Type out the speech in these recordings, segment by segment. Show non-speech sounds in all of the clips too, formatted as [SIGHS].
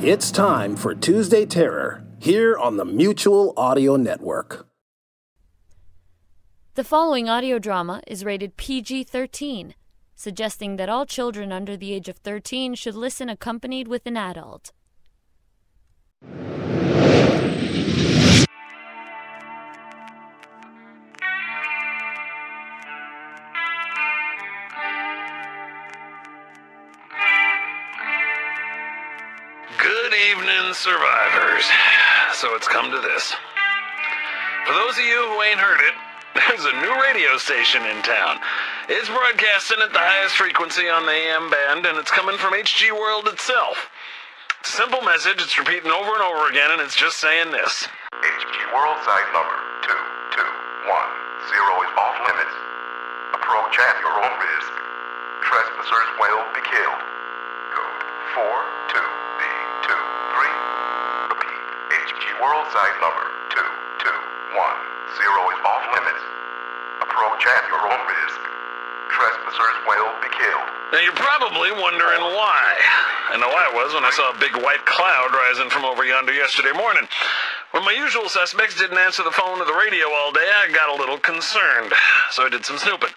It's time for Tuesday Terror here on the Mutual Audio Network. The following audio drama is rated PG 13, suggesting that all children under the age of 13 should listen accompanied with an adult. Survivors. So it's come to this. For those of you who ain't heard it, [LAUGHS] there's a new radio station in town. It's broadcasting at the highest frequency on the AM band, and it's coming from HG World itself. It's a simple message, it's repeating over and over again, and it's just saying this. HG World Site number 2210 is off limits. Approach at your own risk. Trespassers will be killed. Code 42B23. Repeat. HG World Site number 2210 is off limits. Approach at your own risk. Trespassers will be killed. Now you're probably wondering why. I know I was when I saw a big white cloud rising from over yonder yesterday morning. When my usual suspects didn't answer the phone or the radio all day, I got a little concerned, so I did some snooping.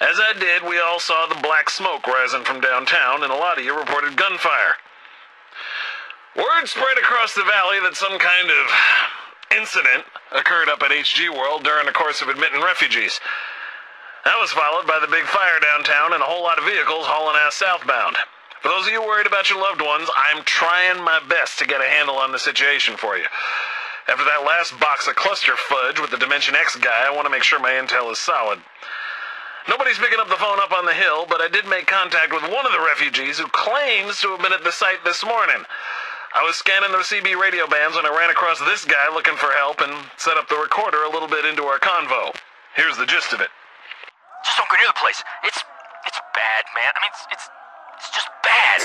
As I did, we all saw the black smoke rising from downtown, and a lot of you reported gunfire. Word spread across the valley that some kind of incident occurred up at HG World during the course of admitting refugees. That was followed by the big fire downtown and a whole lot of vehicles hauling ass southbound. For those of you worried about your loved ones, I'm trying my best to get a handle on the situation for you. After that last box of cluster fudge with the Dimension X guy, I want to make sure my intel is solid. Nobody's picking up the phone up on the hill, but I did make contact with one of the refugees who claims to have been at the site this morning. I was scanning the CB radio bands when I ran across this guy looking for help and set up the recorder a little bit into our convo. Here's the gist of it. Just don't go near the place. It's it's bad, man. I mean, it's it's, it's just bad.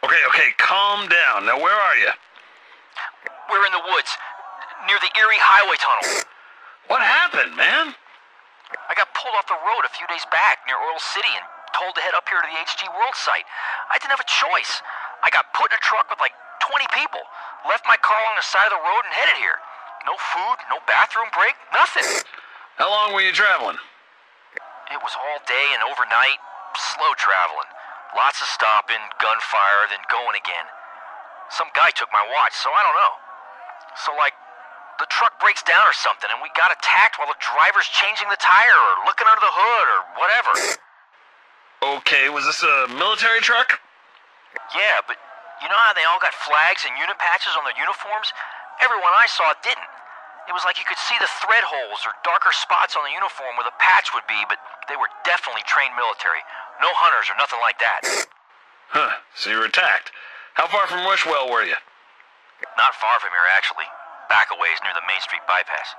Okay, okay, calm down. Now, where are you? We're in the woods near the Erie Highway tunnel. What happened, man? I got pulled off the road a few days back near Oil City and told to head up here to the HG World site. I didn't have a choice. I got put in a truck with like 20 people, left my car along the side of the road and headed here. No food, no bathroom break, nothing. How long were you traveling? It was all day and overnight, slow traveling. Lots of stopping, gunfire, then going again. Some guy took my watch, so I don't know. So, like, the truck breaks down or something, and we got attacked while the driver's changing the tire or looking under the hood or whatever. Okay, was this a military truck? Yeah, but you know how they all got flags and unit patches on their uniforms? Everyone I saw didn't. It was like you could see the thread holes or darker spots on the uniform where the patch would be, but they were definitely trained military. No hunters or nothing like that. Huh, so you were attacked. How far from Wishwell were you? Not far from here, actually. Back a ways near the Main Street bypass.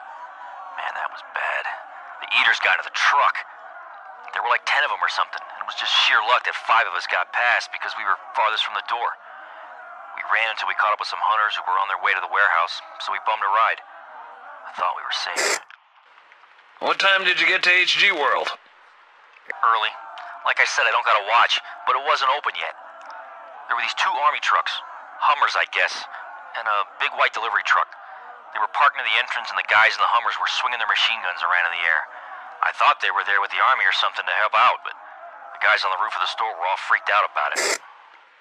Man, that was bad. The eaters got into the truck. There were like ten of them or something. It was just sheer luck that five of us got past because we were farthest from the door. We ran until we caught up with some hunters who were on their way to the warehouse, so we bummed a ride. I thought we were safe. What time did you get to HG World? Early. Like I said, I don't got a watch, but it wasn't open yet. There were these two army trucks, Hummers, I guess, and a big white delivery truck. They were parked near the entrance, and the guys in the Hummers were swinging their machine guns around in the air. I thought they were there with the army or something to help out, but the guys on the roof of the store were all freaked out about it.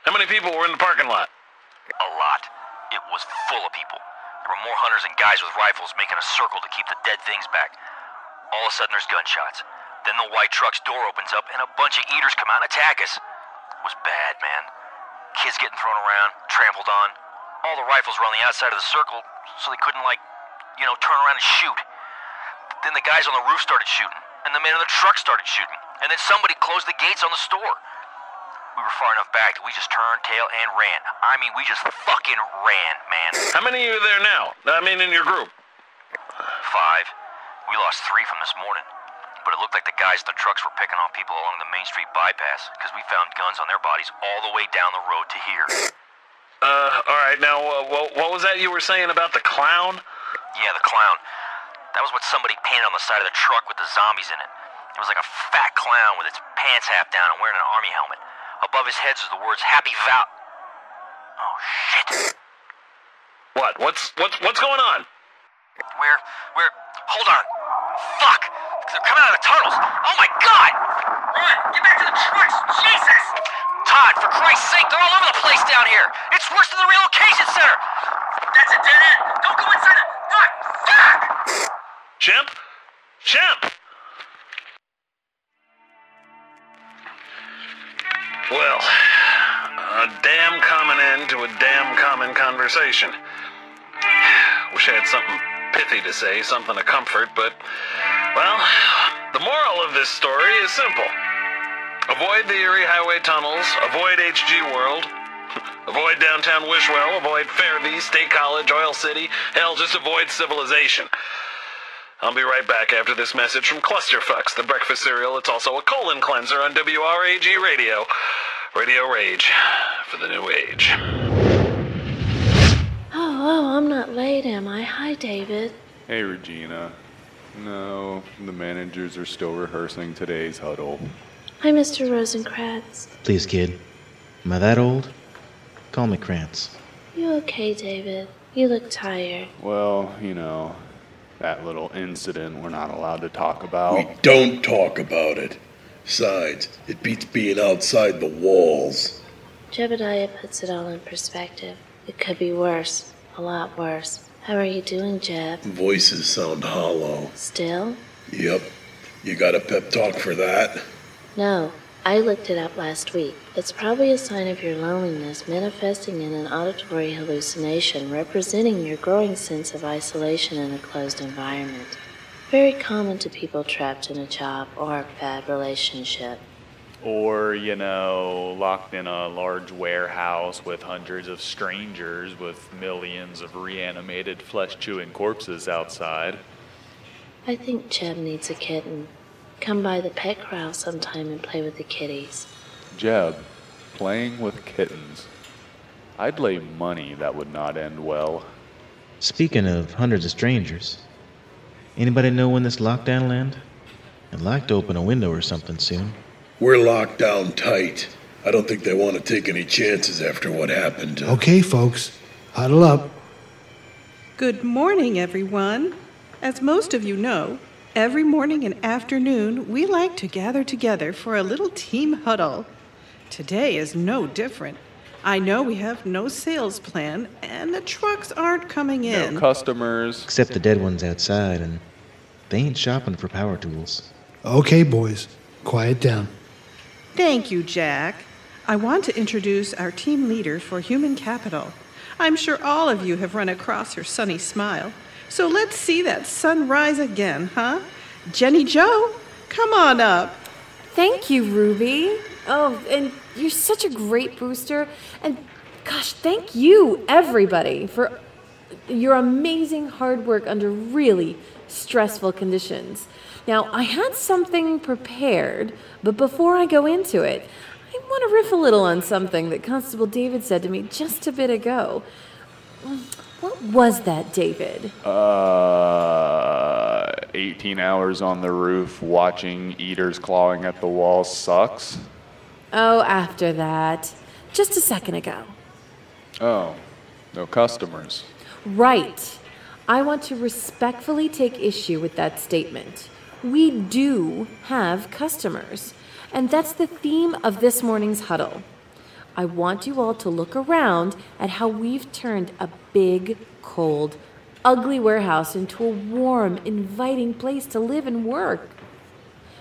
How many people were in the parking lot? A lot. It was full of people. There were more hunters and guys with rifles making a circle to keep the dead things back. All of a sudden, there's gunshots. Then the white truck's door opens up, and a bunch of eaters come out and attack us. It was bad, man. Kids getting thrown around, trampled on. All the rifles were on the outside of the circle, so they couldn't, like, you know, turn around and shoot. Then the guys on the roof started shooting, and the men in the truck started shooting, and then somebody closed the gates on the store. We were far enough back that we just turned tail and ran. I mean, we just fucking ran, man. How many of you are there now? I mean, in your group? Five. We lost three from this morning. But it looked like the guys in the trucks were picking off people along the Main Street bypass because we found guns on their bodies all the way down the road to here. Uh, all right. Now, uh, what, what was that you were saying about the clown? Yeah, the clown. That was what somebody painted on the side of the truck with the zombies in it. It was like a fat clown with its pants half down and wearing an army helmet. Above his head was the words Happy Val. Oh shit! What? What's what's what's going on? We're, we're, hold on. Fuck! They're coming out of the tunnels. Oh my god! Run! Get back to the trucks! Jesus! Todd, for Christ's sake, they're all over the place down here. It's worse than the relocation center. That's a dead end. Don't go inside it. Fuck! Fuck! Chimp? Chimp! Common end to a damn common conversation. Wish I had something pithy to say, something to comfort, but, well, the moral of this story is simple. Avoid the Erie Highway tunnels, avoid HG World, [LAUGHS] avoid downtown Wishwell, avoid Fairview, State College, Oil City, hell, just avoid civilization. I'll be right back after this message from Clusterfucks, the breakfast cereal. It's also a colon cleanser on WRAG Radio. Radio Rage for the new age. Oh, I'm not late, am I? Hi, David. Hey, Regina. No, the managers are still rehearsing today's huddle. Hi, Mr. Rosencrantz. Please, kid. Am I that old? Call me Krantz. You okay, David? You look tired. Well, you know, that little incident we're not allowed to talk about. We don't talk about it. Besides, it beats being outside the walls. Jebediah puts it all in perspective. It could be worse. A lot worse. How are you doing, Jeb? Voices sound hollow. Still? Yep. You got a pep talk for that? No. I looked it up last week. It's probably a sign of your loneliness manifesting in an auditory hallucination representing your growing sense of isolation in a closed environment. Very common to people trapped in a job or a bad relationship. Or, you know, locked in a large warehouse with hundreds of strangers with millions of reanimated flesh chewing corpses outside. I think Jeb needs a kitten. Come by the pet corral sometime and play with the kitties. Jeb, playing with kittens. I'd lay money that would not end well. Speaking of hundreds of strangers, anybody know when this lockdown land? I'd like to open a window or something soon. We're locked down tight. I don't think they want to take any chances after what happened. Okay, folks, huddle up. Good morning, everyone. As most of you know, every morning and afternoon we like to gather together for a little team huddle. Today is no different. I know we have no sales plan and the trucks aren't coming in. No customers. Except the dead ones outside, and they ain't shopping for power tools. Okay, boys, quiet down. Thank you, Jack. I want to introduce our team leader for human capital. I'm sure all of you have run across her sunny smile. So let's see that sun rise again, huh? Jenny Joe, come on up. Thank you, Ruby. Oh, and you're such a great booster. And gosh, thank you, everybody, for your amazing hard work under really stressful conditions. Now, I had something prepared, but before I go into it, I want to riff a little on something that Constable David said to me just a bit ago. What was that, David? Uh, 18 hours on the roof watching eaters clawing at the walls sucks. Oh, after that. Just a second ago. Oh, no customers. Right. I want to respectfully take issue with that statement. We do have customers, and that's the theme of this morning's huddle. I want you all to look around at how we've turned a big, cold, ugly warehouse into a warm, inviting place to live and work.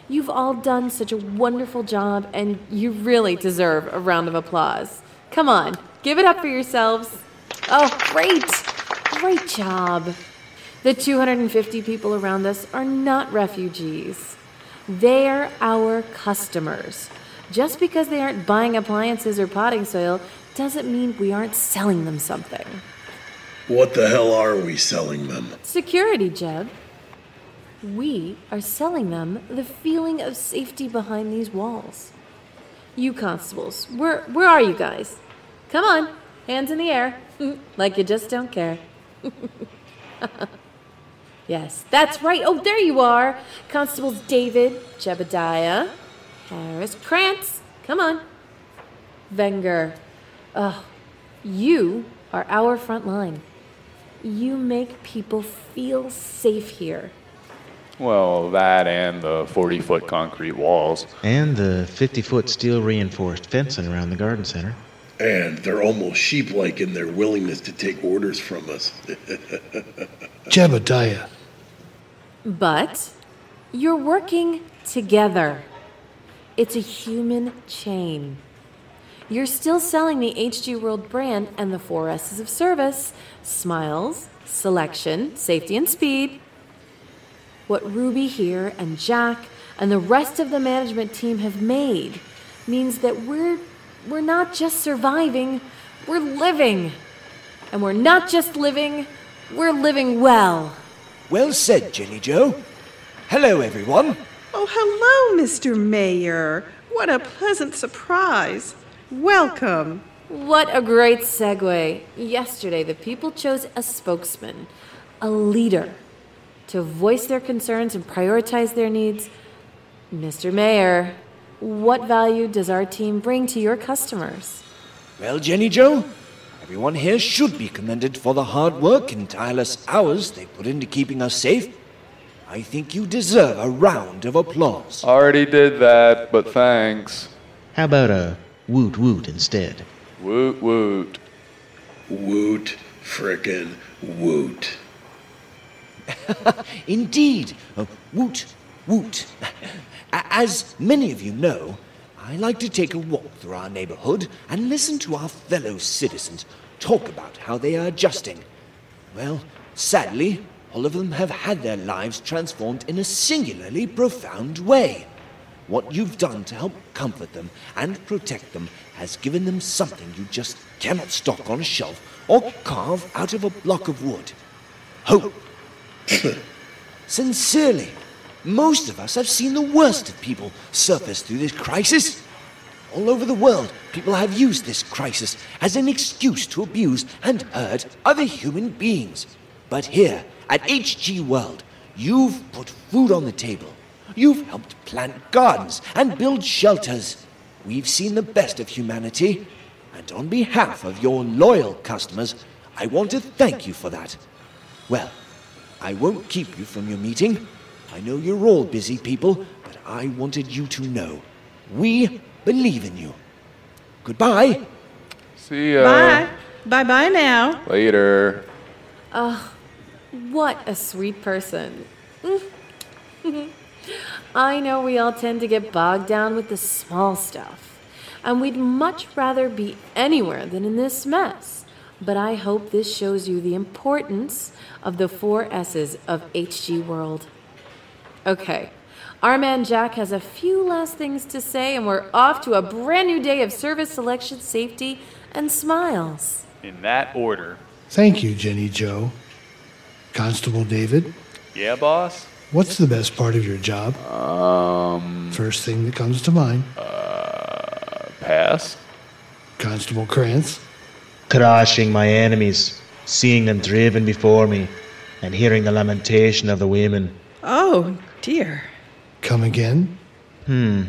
You've all done such a wonderful job, and you really deserve a round of applause. Come on, give it up for yourselves. Oh, great! Great job. The 250 people around us are not refugees. They're our customers. Just because they aren't buying appliances or potting soil doesn't mean we aren't selling them something. What the hell are we selling them? Security, Jeb. We are selling them the feeling of safety behind these walls. You constables, where where are you guys? Come on, hands in the air, [LAUGHS] like you just don't care. [LAUGHS] yes, that's right. Oh, there you are, Constables David, Jebediah, Harris, Krantz. Come on, Wenger. Oh, you are our front line. You make people feel safe here. Well, that and the 40 foot concrete walls. And the 50 foot steel reinforced fencing around the garden center. And they're almost sheep like in their willingness to take orders from us. [LAUGHS] Jebediah. But you're working together. It's a human chain. You're still selling the HG World brand and the four S's of service smiles, selection, safety, and speed. What Ruby here and Jack and the rest of the management team have made means that we're we're not just surviving, we're living. And we're not just living, we're living well. Well said, Jenny Joe. Hello, everyone. Oh, hello, Mr. Mayor. What a pleasant surprise. Welcome. What a great segue. Yesterday, the people chose a spokesman, a leader, to voice their concerns and prioritize their needs. Mr. Mayor, what value does our team bring to your customers? Well, Jenny Joe, everyone here should be commended for the hard work and tireless hours they put into keeping us safe. I think you deserve a round of applause. Already did that, but thanks. How about a woot woot instead? Woot woot. Woot, frickin' woot. [LAUGHS] Indeed, uh, woot, woot. As many of you know, I like to take a walk through our neighborhood and listen to our fellow citizens talk about how they are adjusting. Well, sadly, all of them have had their lives transformed in a singularly profound way. What you've done to help comfort them and protect them has given them something you just cannot stock on a shelf or carve out of a block of wood. Hope. [COUGHS] Sincerely, most of us have seen the worst of people surface through this crisis. All over the world, people have used this crisis as an excuse to abuse and hurt other human beings. But here, at HG World, you've put food on the table. You've helped plant gardens and build shelters. We've seen the best of humanity. And on behalf of your loyal customers, I want to thank you for that. Well, I won't keep you from your meeting. I know you're all busy people, but I wanted you to know we believe in you. Goodbye. See ya. Bye. Bye bye now. Later. Oh, what a sweet person. [LAUGHS] I know we all tend to get bogged down with the small stuff, and we'd much rather be anywhere than in this mess. But I hope this shows you the importance of the four S's of HG World. Okay, our man Jack has a few last things to say, and we're off to a brand new day of service selection, safety, and smiles. In that order. Thank you, Jenny Joe. Constable David, Yeah, boss? what's the best part of your job? Um, First thing that comes to mind. uh, pass. Constable Krantz, Crushing my enemies, seeing them driven before me, and hearing the lamentation of the women. Oh, dear. come again. Hmm.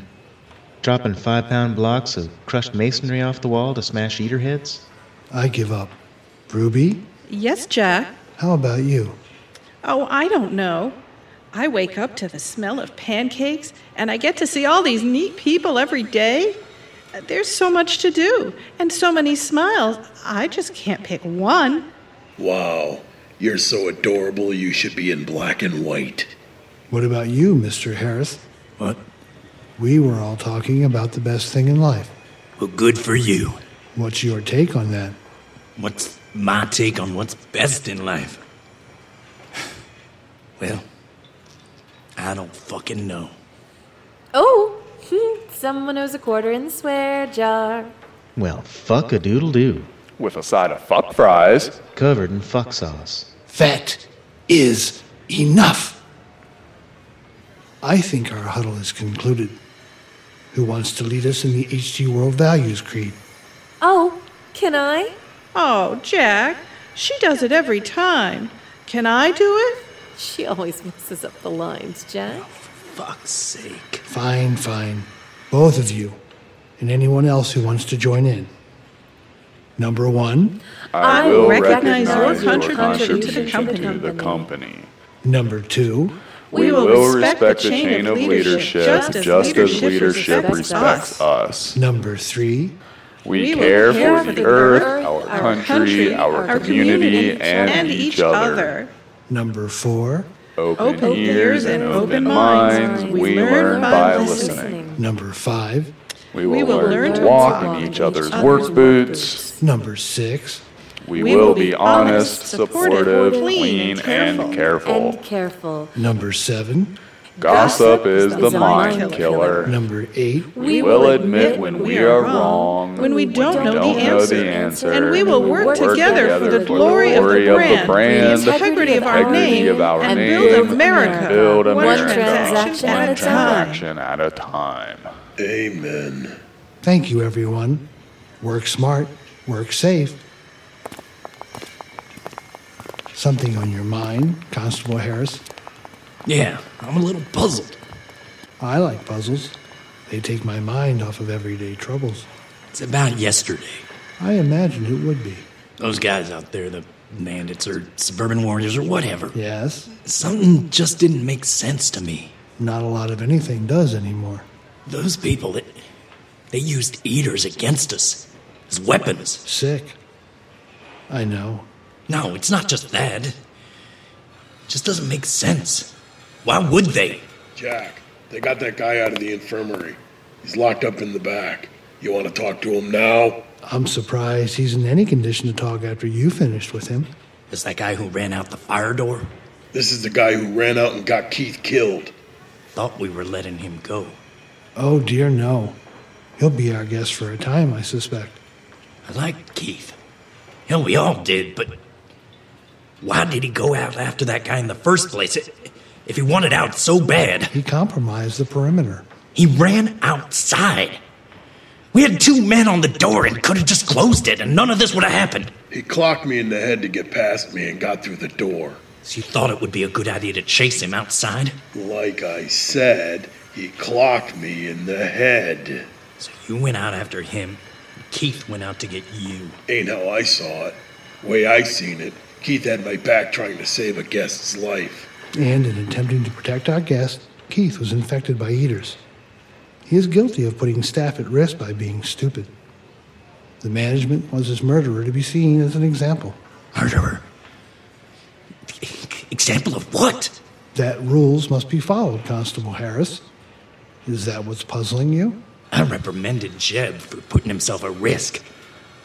Dropping five pound blocks of crushed masonry off the wall to smash eater heads? I give up. Ruby, Yes, Jack. how about you? Oh, I don't know. I wake up to the smell of pancakes and I get to see all these neat people every day. There's so much to do and so many smiles. I just can't pick one. Wow, you're so adorable you should be in black and white. What about you, Mr. Harris? What? We were all talking about the best thing in life. Well, good for you. What's your take on that? What's my take on what's best in life? Well, I don't fucking know. Oh, hmm, someone owes a quarter in the swear jar. Well, fuck a doodle doo. With a side of fuck fries. Covered in fuck sauce. That is enough. I think our huddle is concluded. Who wants to lead us in the HG World Values Creed? Oh, can I? Oh, Jack, she does it every time. Can I do it? She always mixes up the lines, Jack. Oh, for Fuck's sake. Fine, fine. Both of you. And anyone else who wants to join in. Number one. I will recognize your recognize your contribution to the company. to the company. Number two. We will respect the chain of leadership just as leadership respects us. Number three. We care for the earth, our country, our community, and each other. Number four. Open ears and open minds, we learn by listening. Number five. We will learn to walk in each other's work boots. Number six. We will be honest, supportive, clean, and careful. And careful. Number seven. Gossip is the mind killer. Number eight. We will admit when we are wrong, when we don't know don't the know answer. the answer, And we will work together for the glory of the brand, the integrity of our integrity name, of our and name, build America build one transaction one at a time. transaction at a time. Amen. Thank you, everyone. Work smart, work safe. Something on your mind, Constable Harris? Yeah, I'm a little puzzled. I like puzzles. They take my mind off of everyday troubles. It's about yesterday. I imagined it would be. Those guys out there, the bandits or suburban warriors or whatever. Yes? Something just didn't make sense to me. Not a lot of anything does anymore. Those people that they used eaters against us as weapons. Sick. I know. No, it's not just that. It just doesn't make sense. Why would they? Jack, they got that guy out of the infirmary. He's locked up in the back. You want to talk to him now? I'm surprised he's in any condition to talk after you finished with him. Is that guy who ran out the fire door? This is the guy who ran out and got Keith killed. Thought we were letting him go. Oh, dear, no. He'll be our guest for a time, I suspect. I liked Keith. Hell, we all did, but why did he go out after that guy in the first place? If he wanted out so bad, He compromised the perimeter. he ran outside. We had two men on the door and could have just closed it, and none of this would have happened. He clocked me in the head to get past me and got through the door. So you thought it would be a good idea to chase him outside? Like I said, he clocked me in the head. So you went out after him. and Keith went out to get you. Ain't how I saw it. Way I seen it, Keith had my back trying to save a guest's life. And in attempting to protect our guest, Keith was infected by eaters. He is guilty of putting staff at risk by being stupid. The management wants his murderer to be seen as an example. Murderer? Example of what? That rules must be followed, Constable Harris. Is that what's puzzling you? I reprimanded Jeb for putting himself at risk.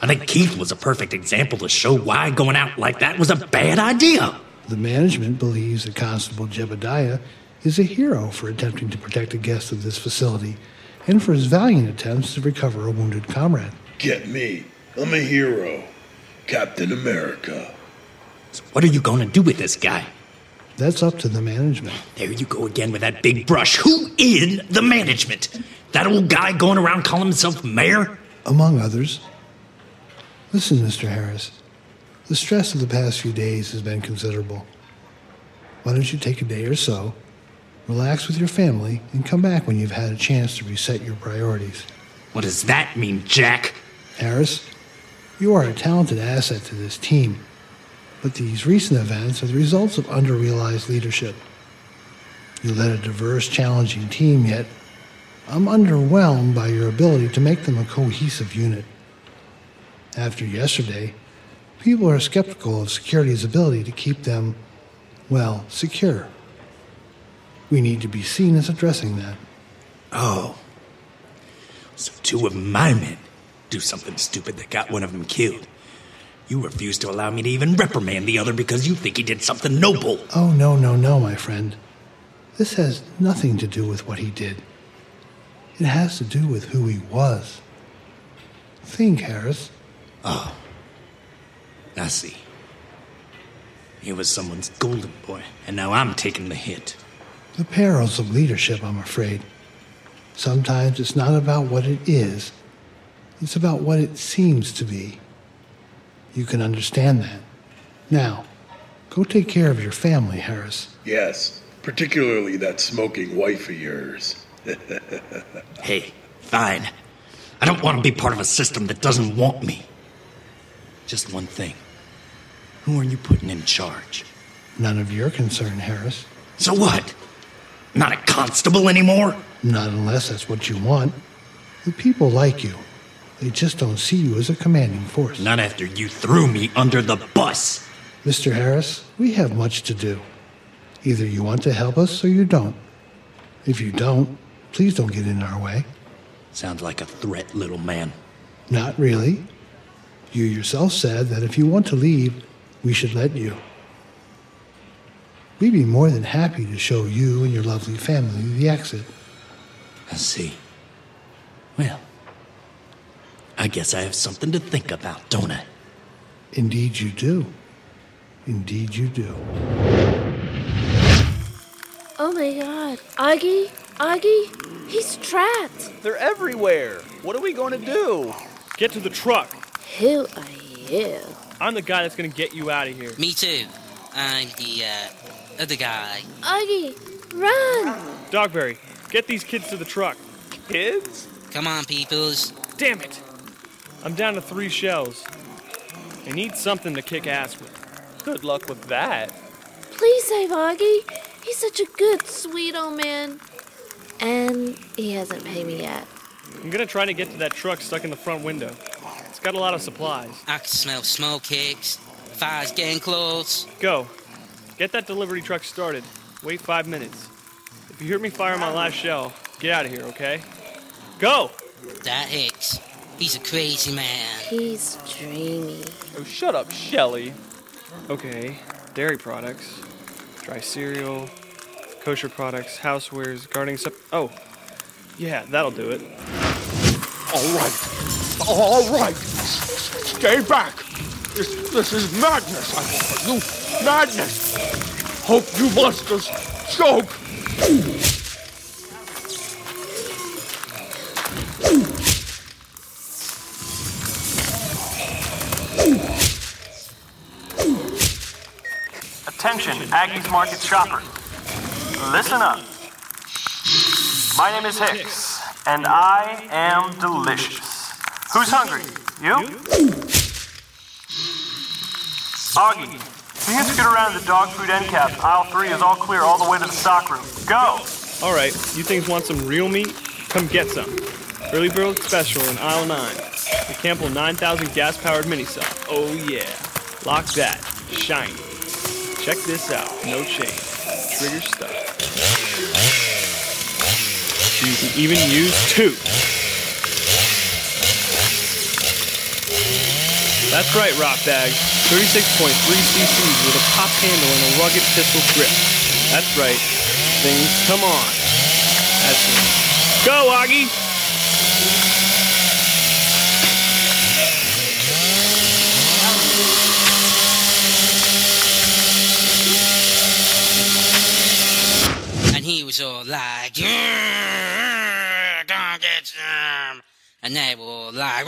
I think Keith was a perfect example to show why going out like that was a bad idea. The management believes that Constable Jebediah is a hero for attempting to protect a guest of this facility and for his valiant attempts to recover a wounded comrade. Get me. I'm a hero. Captain America. So what are you going to do with this guy? That's up to the management. There you go again with that big brush. Who in the management? That old guy going around calling himself mayor? Among others. Listen, Mr. Harris. The stress of the past few days has been considerable. Why don't you take a day or so, relax with your family, and come back when you've had a chance to reset your priorities? What does that mean, Jack? Harris, you are a talented asset to this team, but these recent events are the results of underrealized leadership. You led a diverse, challenging team, yet I'm underwhelmed by your ability to make them a cohesive unit. After yesterday, people are skeptical of security's ability to keep them, well, secure. We need to be seen as addressing that. Oh. So two of my men do something stupid that got one of them killed. You refuse to allow me to even reprimand the other because you think he did something noble. Oh, no, no, no, my friend. This has nothing to do with what he did. It has to do with who he was. Think, Harris. Oh. I see. He was someone's golden boy, and now I'm taking the hit. The perils of leadership, I'm afraid. Sometimes it's not about what it is, it's about what it seems to be. You can understand that. Now, go take care of your family, Harris. Yes, particularly that smoking wife of yours. [LAUGHS] Hey, fine. I don't want to be part of a system that doesn't want me. Just one thing. Who are you putting in charge? None of your concern, Harris. So what? Not a constable anymore? Not unless that's what you want. The people like you. They just don't see you as a commanding force. Not after you threw me under the bus. Mr. Harris, we have much to do. Either you want to help us or you don't. If you don't, please don't get in our way. Sounds like a threat, little man. Not really. You yourself said that if you want to leave, we should let you. We'd be more than happy to show you and your lovely family the exit. I see. Well, I guess I have something to think about, don't I? Indeed, you do. Indeed, you do. Oh my god. Augie? Augie? He's trapped. They're everywhere. What are we going to do? Get to the truck. Who are you? I'm the guy that's gonna get you out of here. Me too. I'm the uh, other guy. Augie, run! Dogberry, get these kids to the truck. Kids? Come on, peoples. Damn it! I'm down to three shells. I need something to kick ass with. Good luck with that. Please save Augie. He's such a good, sweet old man. And he hasn't paid me yet. I'm gonna try to get to that truck stuck in the front window. It's got a lot of supplies. I can smell smoke Hicks. Fire's getting close. Go. Get that delivery truck started. Wait five minutes. If you hear me fire my last shell, get out of here, okay? Go! That Hicks. He's a crazy man. He's dreamy. Oh, shut up, Shelly. Okay. Dairy products, dry cereal, kosher products, housewares, gardening stuff. Oh, yeah, that'll do it. All right. All right. Stay back. This, this is madness, I call you. Madness. Hope you monsters choke. Attention, Augie's Market shopper. Listen up. My name is Hicks, and I am delicious. Who's hungry? You? Augie, you scoot around the dog food end cap? Aisle 3 is all clear all the way to the stock room. Go! All right, you things want some real meat? Come get some. Early Bird Special in aisle 9. The Campbell 9000 gas powered mini saw. Oh yeah. Lock that. Shiny. Check this out. No chain. Trigger stuff. You can even use two. That's right, rock bag. 36.3 cc's with a pop handle and a rugged pistol grip. That's right. Things come on. That's right. Go, Augie! And he was all like, "Yeah, gonna get some. And they were all like,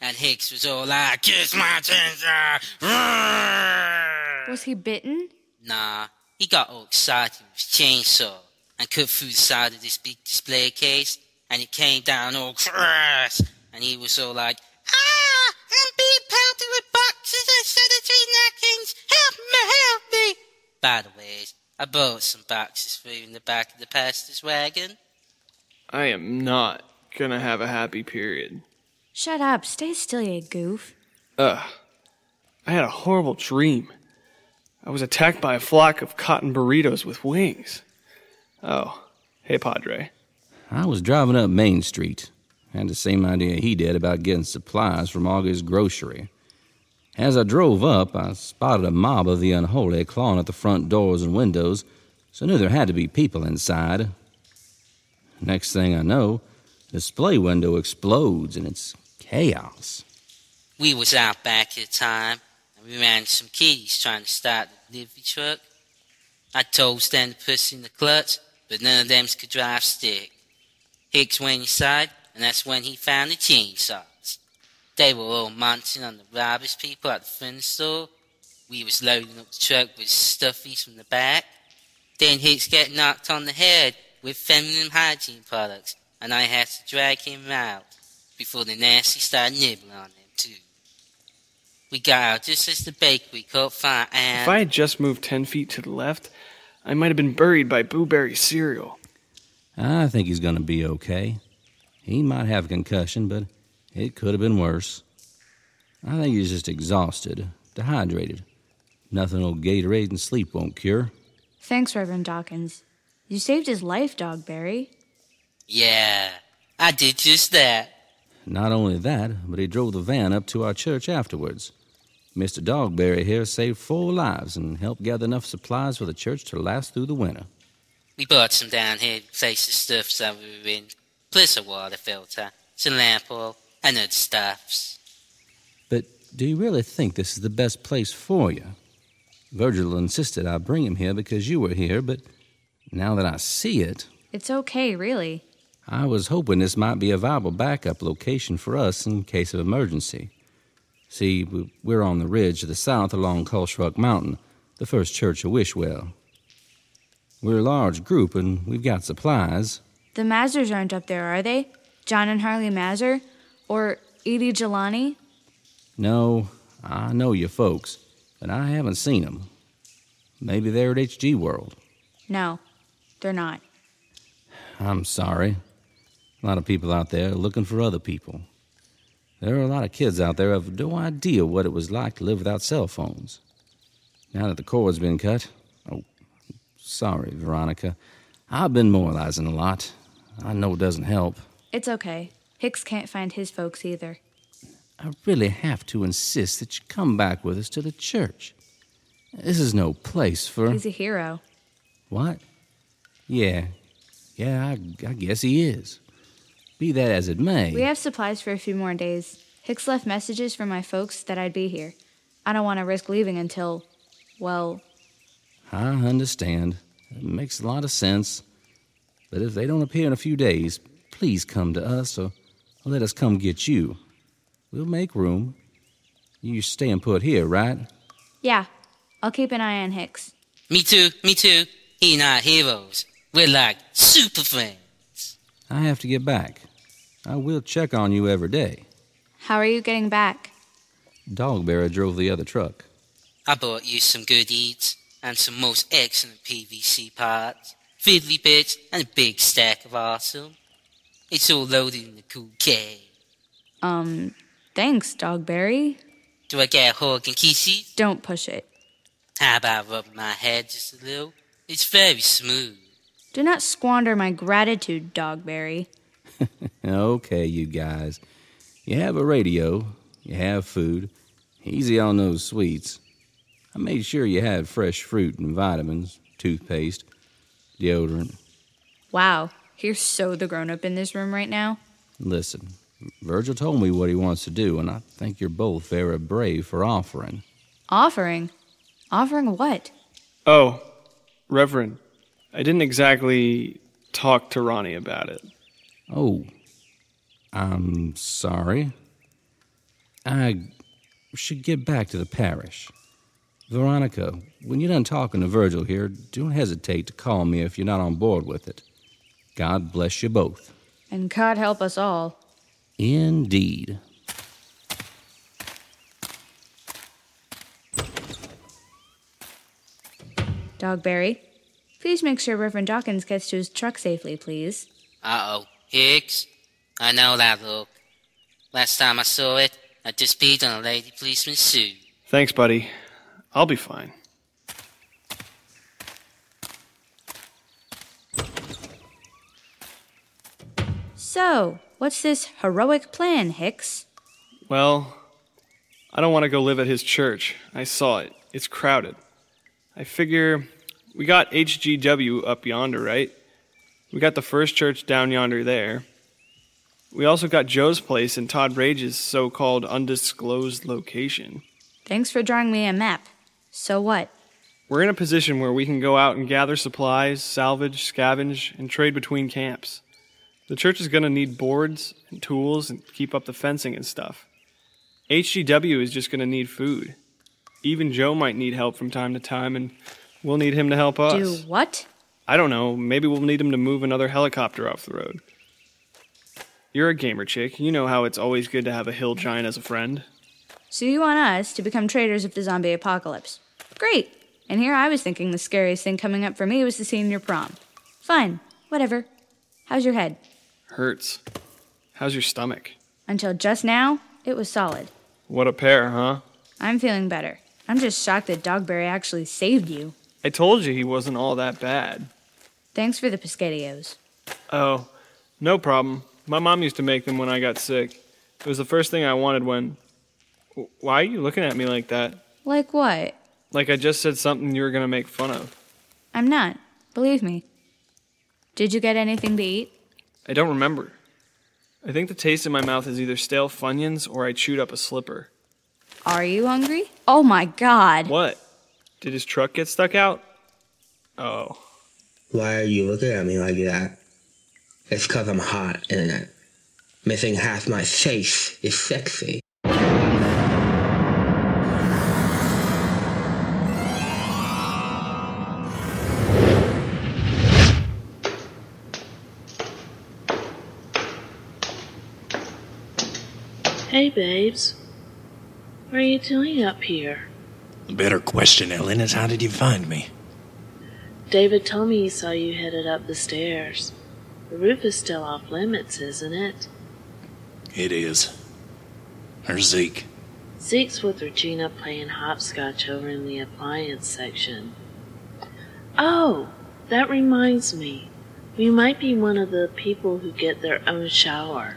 and Hicks was all like, kiss my ginger. Rah." Was he bitten? Nah, he got all excited with his chainsaw and cut through the side of this big display case, and it came down all crass, and he was all like, ah, I'm being pelted with boxes of sanitary napkins. Help me, help me. By the way, I bought some boxes for you in the back of the pastor's wagon. I am not gonna have a happy period. Shut up. Stay still, you goof. Ugh. I had a horrible dream. I was attacked by a flock of cotton burritos with wings. Oh, hey, Padre. I was driving up Main Street. Had the same idea he did about getting supplies from Augie's Grocery. As I drove up, I spotted a mob of the unholy clawing at the front doors and windows, so I knew there had to be people inside. Next thing I know, the display window explodes and it's chaos. We was out back at the time, and we ran some kiddies trying to start the delivery truck. I told Stan to push in the clutch, but none of them could drive stick. Hicks went inside, and that's when he found the chainsaws. They were all munching on the rubbish people at the front store. We was loading up the truck with stuffies from the back. Then Hicks got knocked on the head with feminine hygiene products, and I had to drag him out before the nasty started nibbling on him, too. We got out just as the bakery caught fire and. If I had just moved 10 feet to the left, I might have been buried by Blueberry cereal. I think he's going to be okay. He might have a concussion, but it could have been worse. I think he's just exhausted, dehydrated. Nothing old Gatorade and sleep won't cure. Thanks, Reverend Dawkins. You saved his life, Dogberry. Yeah, I did just that. Not only that, but he drove the van up to our church afterwards. Mr. Dogberry here saved four lives and helped gather enough supplies for the church to last through the winter. We bought some down here to replace the stuff that we were in. Plus a water filter, some lamp oil, and other stuffs. But do you really think this is the best place for you? Virgil insisted I bring him here because you were here, but now that I see it, It's okay, really. I was hoping this might be a viable backup location for us in case of emergency. See, we- we're on the ridge to the south along Culshruk Mountain, the first church of Wishwell. We're a large group and we've got supplies. The Mazers aren't up there, are they? John and Harley Mazer? Or Edie Jelani? No, I know you folks, but I haven't seen them. Maybe they're at HG World. No, they're not. I'm sorry. A lot of people out there looking for other people. There are a lot of kids out there who have no idea what it was like to live without cell phones. Now that the cord's been cut, oh, sorry, Veronica. I've been moralizing a lot. I know it doesn't help. It's okay. Hicks can't find his folks either. I really have to insist that you come back with us to the church. This is no place for. He's a hero. What? Yeah. Yeah, I, I guess he is. Be that as it may. We have supplies for a few more days. Hicks left messages for my folks that I'd be here. I don't want to risk leaving until, well, I understand. It makes a lot of sense. But if they don't appear in a few days, please come to us or let us come get you. We'll make room. You're staying put here, right? yeah. I'll keep an eye on Hicks. Me too, me too. He and I heroes. We're like super friends. I have to get back. I will check on you every day. How are you getting back? Dogberry drove the other truck. I bought you some good eats and some most excellent PVC parts, fiddly bits, and a big stack of awesome. It's all loaded in the cool K. Um, thanks, Dogberry. Do I get a hug and kiss you? Don't push it. How about rubbing my head just a little? It's very smooth. Do not squander my gratitude, Dogberry. [LAUGHS] Okay, you guys. You have a radio, you have food, easy on those sweets. I made sure you had fresh fruit and vitamins, toothpaste, deodorant. Wow, you're so the grown up in this room right now. Listen, Virgil told me what he wants to do, and I think you're both very brave for offering. Offering? Offering what? Oh, Reverend, I didn't exactly talk to Ronnie about it. Oh, I'm sorry. I should get back to the parish. Veronica, when you're done talking to Virgil here, don't hesitate to call me if you're not on board with it. God bless you both. And God help us all. Indeed. Dogberry, please make sure Reverend Dawkins gets to his truck safely, please. Uh oh. Hicks? I know that look. Last time I saw it, I just peed on a lady policeman's suit. Thanks, buddy. I'll be fine. So, what's this heroic plan, Hicks? Well, I don't want to go live at his church. I saw it. It's crowded. I figure we got HGW up yonder, right? We got the first church down yonder there. We also got Joe's place in Todd Rage's so called undisclosed location. Thanks for drawing me a map. So what? We're in a position where we can go out and gather supplies, salvage, scavenge, and trade between camps. The church is going to need boards and tools and keep up the fencing and stuff. HGW is just going to need food. Even Joe might need help from time to time, and we'll need him to help us. Do what? I don't know. Maybe we'll need him to move another helicopter off the road. You're a gamer chick. You know how it's always good to have a hill giant as a friend. So you want us to become traitors of the zombie apocalypse. Great. And here I was thinking the scariest thing coming up for me was the senior prom. Fine. Whatever. How's your head? Hurts. How's your stomach? Until just now, it was solid. What a pair, huh? I'm feeling better. I'm just shocked that Dogberry actually saved you. I told you he wasn't all that bad. Thanks for the pescadios. Oh, no problem. My mom used to make them when I got sick. It was the first thing I wanted when. Why are you looking at me like that? Like what? Like I just said something you were gonna make fun of. I'm not. Believe me. Did you get anything to eat? I don't remember. I think the taste in my mouth is either stale Funyuns or I chewed up a slipper. Are you hungry? Oh my god. What? Did his truck get stuck out? Oh. Why are you looking at me like that? It's 'cause I'm hot, isn't it? Missing half my face is sexy. Hey, babes. What are you doing up here? The better question, Ellen, is how did you find me? David told me he saw you headed up the stairs. The roof is still off limits, isn't it? It is. Or Zeke. Zeke's with Regina playing hopscotch over in the appliance section. Oh, that reminds me. You might be one of the people who get their own shower.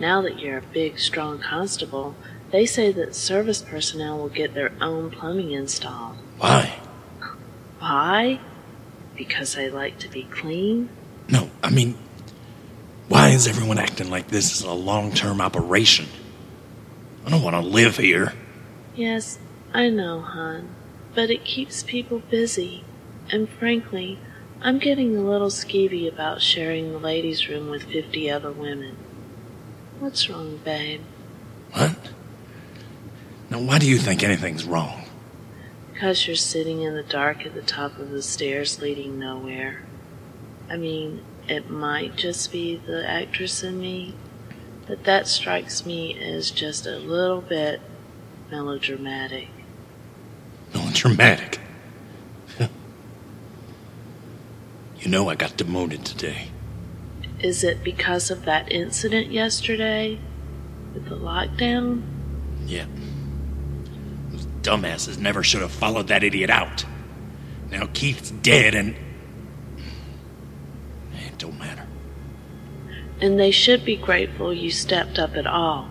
Now that you're a big, strong constable, they say that service personnel will get their own plumbing installed. Why? Why? Because I like to be clean? No, I mean, why is everyone acting like this is a long term operation? I don't want to live here. Yes, I know, hon, but it keeps people busy. And frankly, I'm getting a little skeevy about sharing the ladies' room with 50 other women. What's wrong, babe? What? Now, why do you think anything's wrong? Because you're sitting in the dark at the top of the stairs leading nowhere. I mean, it might just be the actress in me, but that strikes me as just a little bit melodramatic. Melodramatic. [LAUGHS] you know I got demoted today. Is it because of that incident yesterday with the lockdown? Yeah. Dumbasses never should have followed that idiot out. Now Keith's dead and. It don't matter. And they should be grateful you stepped up at all.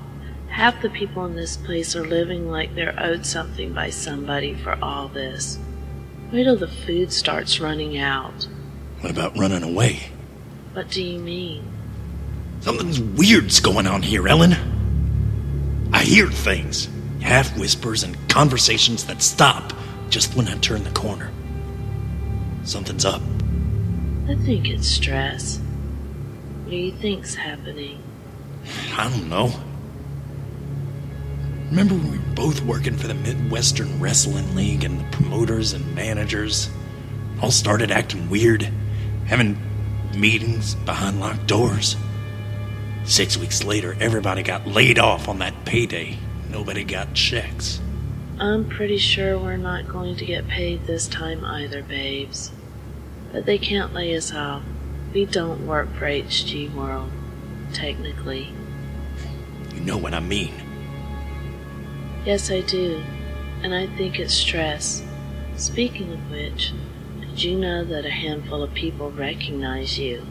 Half the people in this place are living like they're owed something by somebody for all this. Wait till the food starts running out. What about running away? What do you mean? Something's weird's going on here, Ellen. I hear things, half whispers and conversations that stop just when I turn the corner. Something's up. I think it's stress. What do you think's happening? I don't know. Remember when we were both working for the Midwestern Wrestling League and the promoters and managers all started acting weird, having meetings behind locked doors? Six weeks later, everybody got laid off on that payday. Nobody got checks. I'm pretty sure we're not going to get paid this time either, babes. But they can't lay us off. We don't work for HG World, technically. You know what I mean. Yes, I do. And I think it's stress. Speaking of which, did you know that a handful of people recognize you?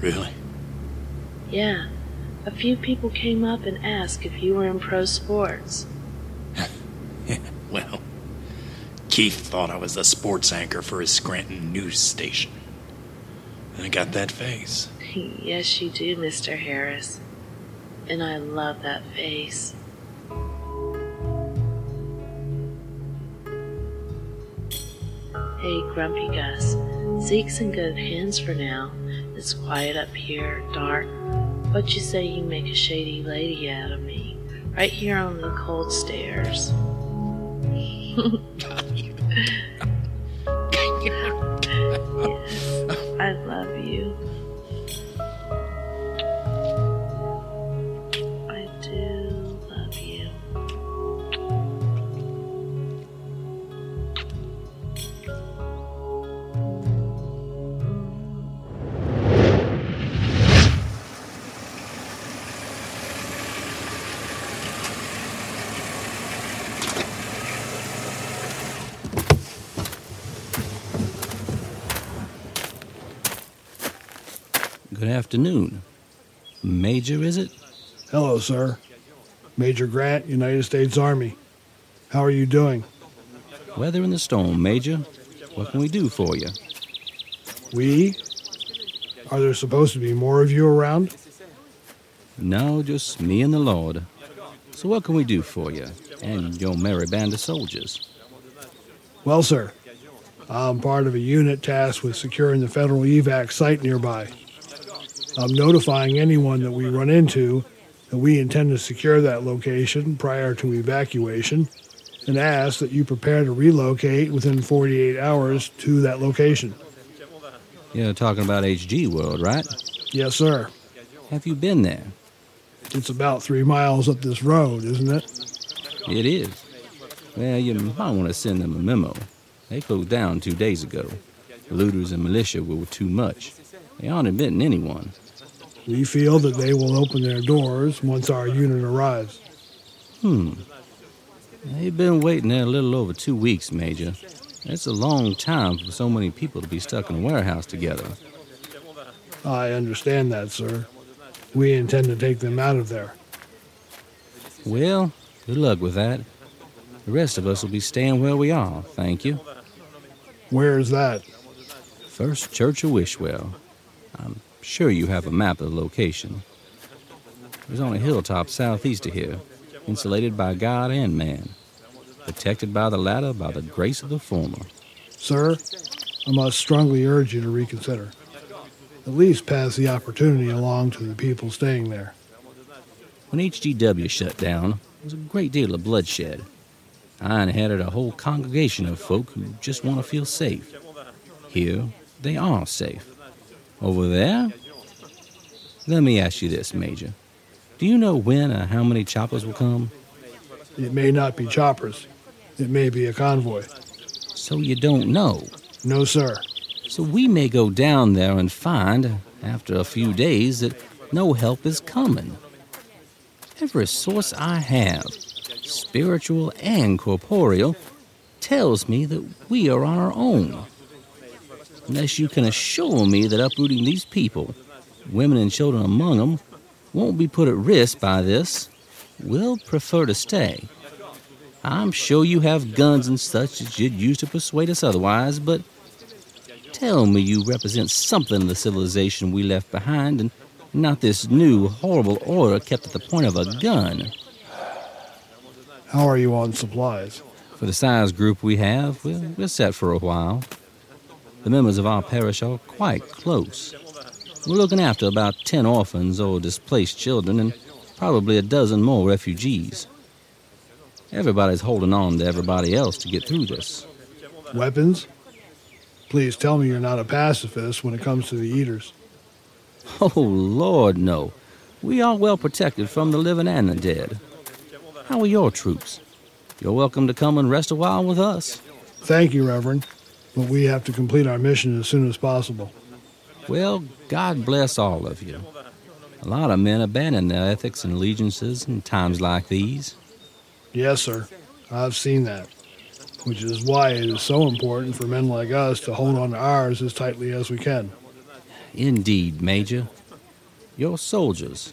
Really? Yeah. A few people came up and asked if you were in pro sports. [LAUGHS] Well, Keith thought I was the sports anchor for his Scranton news station. And I got that face. [LAUGHS] yes, you do, Mr. Harris. And I love that face. Hey, Grumpy Gus. Zeke's in good hands for now. It's quiet up here, dark. What you say you make a shady lady out of me? Right here on the cold stairs. [LAUGHS] afternoon. Major, is it? Hello, sir. Major Grant, United States Army. How are you doing? Weather in the storm, Major. What can we do for you? We? Are there supposed to be more of you around? No, just me and the Lord. So what can we do for you and your merry band of soldiers? Well, sir, I'm part of a unit tasked with securing the federal evac site nearby. I'm notifying anyone that we run into that we intend to secure that location prior to evacuation and ask that you prepare to relocate within 48 hours to that location. You're talking about HG World, right? Yes, sir. Have you been there? It's about three miles up this road, isn't it? It is. Well, you might want to send them a memo. They closed down two days ago. The looters and militia were too much. They aren't admitting anyone. We feel that they will open their doors once our unit arrives. Hmm. They've been waiting there a little over two weeks, Major. That's a long time for so many people to be stuck in a warehouse together. I understand that, sir. We intend to take them out of there. Well, good luck with that. The rest of us will be staying where we are, thank you. Where is that? First Church of Wishwell. I'm sure you have a map of the location. It's on a hilltop southeast of here, insulated by God and man, protected by the latter by the grace of the former. Sir, I must strongly urge you to reconsider. At least pass the opportunity along to the people staying there. When HGW shut down, there was a great deal of bloodshed. I inherited a whole congregation of folk who just want to feel safe. Here, they are safe. Over there? Let me ask you this, Major. Do you know when or how many choppers will come? It may not be choppers. It may be a convoy. So you don't know? No, sir. So we may go down there and find, after a few days, that no help is coming. Every source I have, spiritual and corporeal, tells me that we are on our own. Unless you can assure me that uprooting these people, women and children among them, won't be put at risk by this, we'll prefer to stay. I'm sure you have guns and such that you'd use to persuade us otherwise, but tell me you represent something of the civilization we left behind and not this new, horrible order kept at the point of a gun. How are you on supplies? For the size group we have, we're, we're set for a while. The members of our parish are quite close. We're looking after about ten orphans or displaced children and probably a dozen more refugees. Everybody's holding on to everybody else to get through this. Weapons? Please tell me you're not a pacifist when it comes to the eaters. Oh, Lord, no. We are well protected from the living and the dead. How are your troops? You're welcome to come and rest a while with us. Thank you, Reverend, but we have to complete our mission as soon as possible. Well, God bless all of you. A lot of men abandon their ethics and allegiances in times like these. Yes, sir. I've seen that. Which is why it is so important for men like us to hold on to ours as tightly as we can. Indeed, Major. You're soldiers.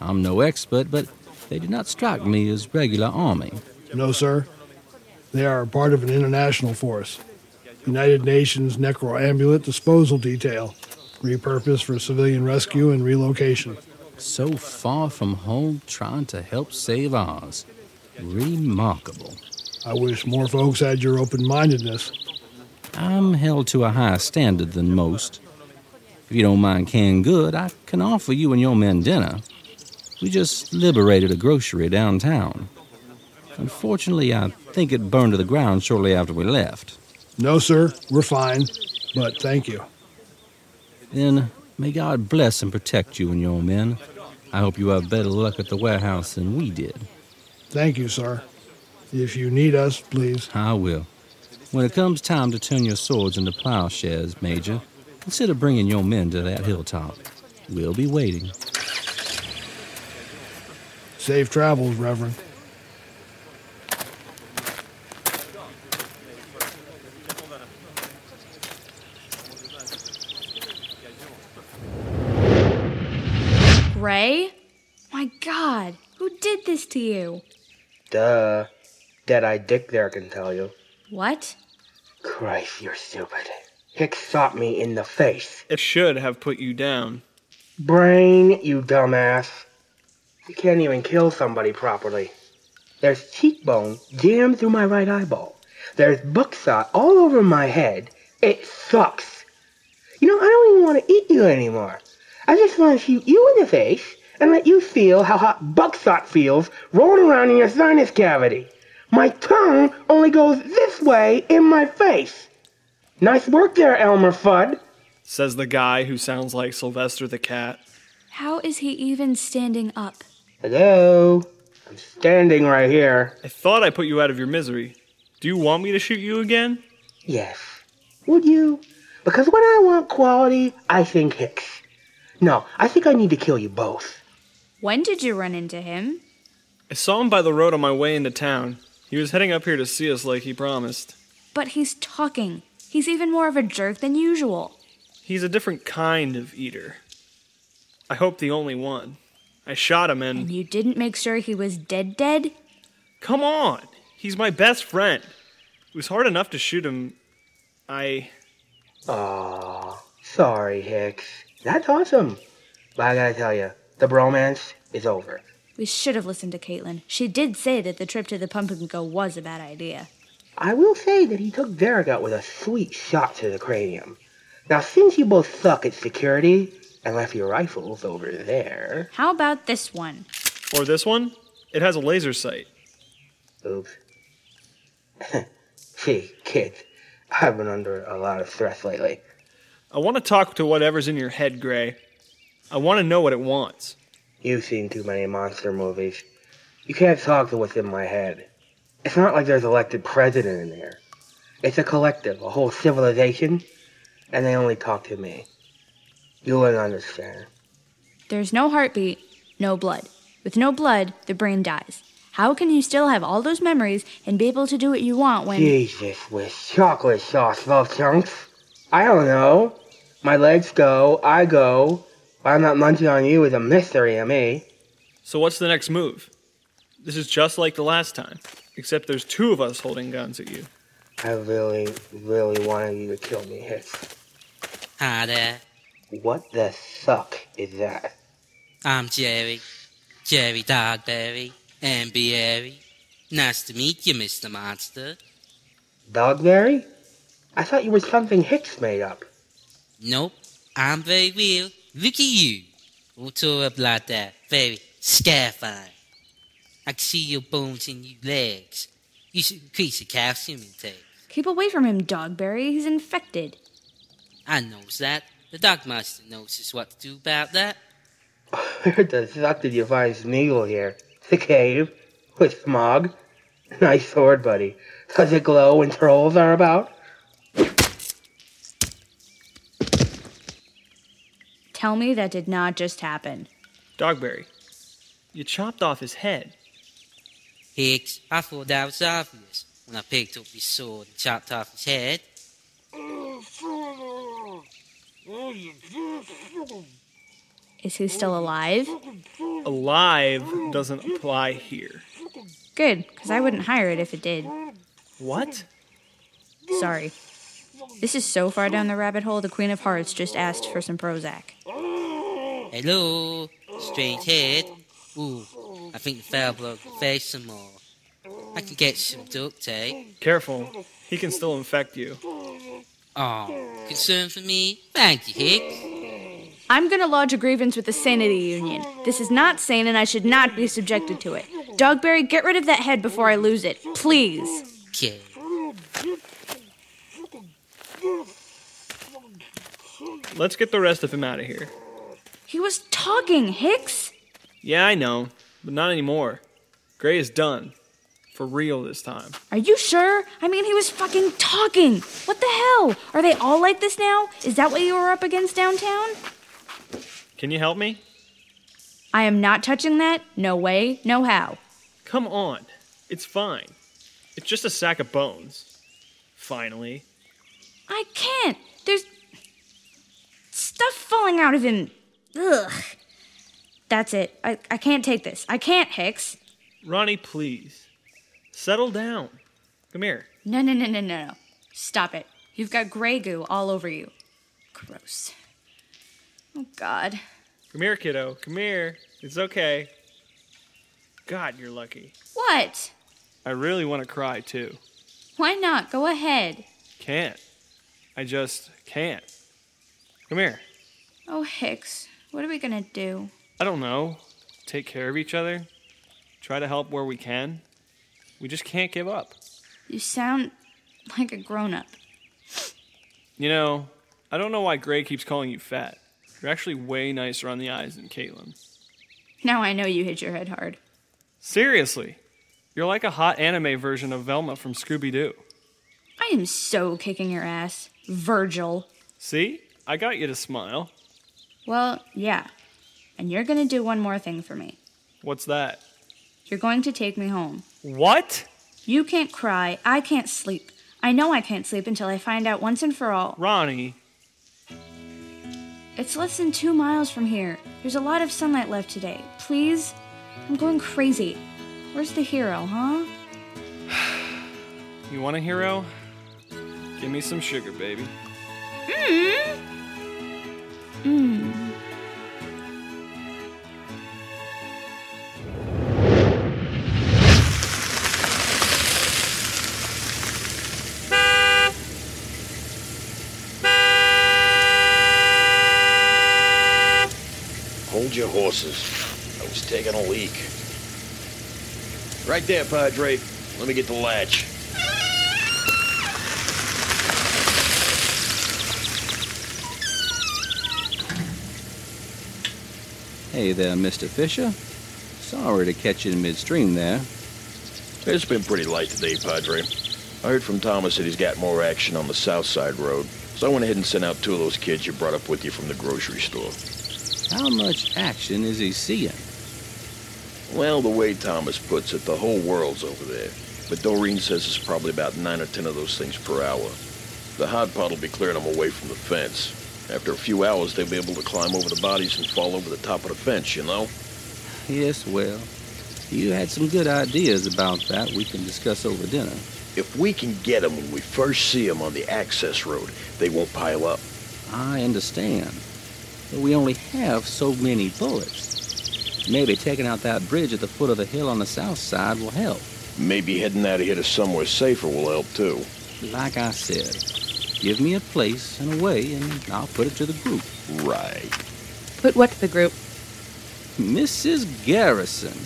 I'm no expert, but they do not strike me as regular army. No, sir. They are part of an international force. United Nations Necroambulant Disposal Detail, repurposed for civilian rescue and relocation. So far from home trying to help save ours. Remarkable. I wish more folks had your open mindedness. I'm held to a higher standard than most. If you don't mind canned good, I can offer you and your men dinner. We just liberated a grocery downtown. Unfortunately, I think it burned to the ground shortly after we left. No, sir, we're fine, but thank you. Then may God bless and protect you and your men. I hope you have better luck at the warehouse than we did. Thank you, sir. If you need us, please. I will. When it comes time to turn your swords into plowshares, Major, consider bringing your men to that hilltop. We'll be waiting. Safe travels, Reverend. Gray? My god, who did this to you? Duh. Dead-eyed Dick there can tell you. What? Christ, you're stupid. Hicks shot me in the face. It should have put you down. Brain, you dumbass. You can't even kill somebody properly. There's cheekbone jammed through my right eyeball. There's buckshot all over my head. It sucks. You know, I don't even want to eat you anymore. I just want to shoot you in the face and let you feel how hot buckshot feels rolling around in your sinus cavity. My tongue only goes this way in my face. Nice work there, Elmer Fudd. Says the guy who sounds like Sylvester the cat. How is he even standing up? Hello? I'm standing right here. I thought I put you out of your misery. Do you want me to shoot you again? Yes. Would you? Because when I want quality, I think Hicks. No, I think I need to kill you both. When did you run into him? I saw him by the road on my way into town. He was heading up here to see us like he promised. But he's talking. He's even more of a jerk than usual. He's a different kind of eater. I hope the only one. I shot him and. And you didn't make sure he was dead dead? Come on! He's my best friend. It was hard enough to shoot him. I. Aw, sorry, Hicks. That's awesome. But I gotta tell you, the bromance is over. We should have listened to Caitlin. She did say that the trip to the Pumpkin Go was a bad idea. I will say that he took Derek out with a sweet shot to the cranium. Now, since you both suck at security and left your rifles over there. How about this one? Or this one? It has a laser sight. Oops. [LAUGHS] Gee, kids, I've been under a lot of stress lately. I want to talk to whatever's in your head, Gray. I want to know what it wants. You've seen too many monster movies. You can't talk to what's in my head. It's not like there's elected president in there. It's a collective, a whole civilization, and they only talk to me. You wouldn't understand. There's no heartbeat, no blood. With no blood, the brain dies. How can you still have all those memories and be able to do what you want when. Jesus, with chocolate sauce, love chunks. I don't know. My legs go, I go. Why I'm not munching on you is a mystery to me. So, what's the next move? This is just like the last time, except there's two of us holding guns at you. I really, really wanted you to kill me, Hicks. Hi there. What the fuck is that? I'm Jerry. Jerry Dogberry. Ambieri. Nice to meet you, Mr. Monster. Dogberry? I thought you were something Hicks made up. Nope. I'm very real. Look at you. All tore up like that. Very scarifying. I can see your bones in your legs. You should increase your calcium intake. Keep away from him, Dogberry. He's infected. I knows that. The dog master knows just what to do about that. Where [LAUGHS] the fuck did you find Smeagol here? The cave? With smog? Nice sword, buddy. Does it glow when trolls are about? Tell me that did not just happen. Dogberry, you chopped off his head. Hicks, I thought that was obvious when I picked up his sword and chopped off his head. Is he still alive? Alive doesn't apply here. Good, because I wouldn't hire it if it did. What? Sorry. This is so far down the rabbit hole, the Queen of Hearts just asked for some Prozac. Hello? Strange head? Ooh, I think the foul blood will face some more. I can get some duct tape. Careful, he can still infect you. Oh, concern for me? Thank you, Hicks. I'm gonna lodge a grievance with the Sanity Union. This is not sane and I should not be subjected to it. Dogberry, get rid of that head before I lose it. Please. Okay. Let's get the rest of him out of here. He was talking, Hicks. Yeah, I know, but not anymore. Gray is done. For real this time. Are you sure? I mean, he was fucking talking. What the hell? Are they all like this now? Is that what you were up against downtown? Can you help me? I am not touching that. No way, no how. Come on. It's fine. It's just a sack of bones. Finally. I can't. There's stuff falling out of him. Ugh. That's it. I, I can't take this. I can't, Hicks. Ronnie, please. Settle down. Come here. No, no, no, no, no, no. Stop it. You've got gray goo all over you. Gross. Oh, God. Come here, kiddo. Come here. It's okay. God, you're lucky. What? I really want to cry, too. Why not? Go ahead. Can't. I just can't. Come here. Oh, Hicks. What are we gonna do? I don't know. Take care of each other. Try to help where we can. We just can't give up. You sound like a grown up. You know, I don't know why Gray keeps calling you fat. You're actually way nicer on the eyes than Caitlin. Now I know you hit your head hard. Seriously. You're like a hot anime version of Velma from Scooby Doo. I am so kicking your ass. Virgil. See? I got you to smile. Well, yeah. And you're gonna do one more thing for me. What's that? You're going to take me home. What? You can't cry. I can't sleep. I know I can't sleep until I find out once and for all. Ronnie. It's less than two miles from here. There's a lot of sunlight left today. Please? I'm going crazy. Where's the hero, huh? [SIGHS] You want a hero? Give me some sugar, baby. Mmm. Mmm. Hold your horses. I was taking a leak. Right there, Padre. Let me get the latch. Hey there, Mr. Fisher. Sorry to catch you in midstream there. It's been pretty light today, Padre. I heard from Thomas that he's got more action on the South Side Road, so I went ahead and sent out two of those kids you brought up with you from the grocery store. How much action is he seeing? Well, the way Thomas puts it, the whole world's over there. But Doreen says it's probably about nine or ten of those things per hour. The hot pot will be clearing them away from the fence. After a few hours, they'll be able to climb over the bodies and fall over the top of the fence, you know? Yes, well, you had some good ideas about that we can discuss over dinner. If we can get them when we first see them on the access road, they won't pile up. I understand. But we only have so many bullets. Maybe taking out that bridge at the foot of the hill on the south side will help. Maybe heading out of here to somewhere safer will help too. Like I said, give me a place and a way, and I'll put it to the group. Right. Put what to the group? Mrs. Garrison,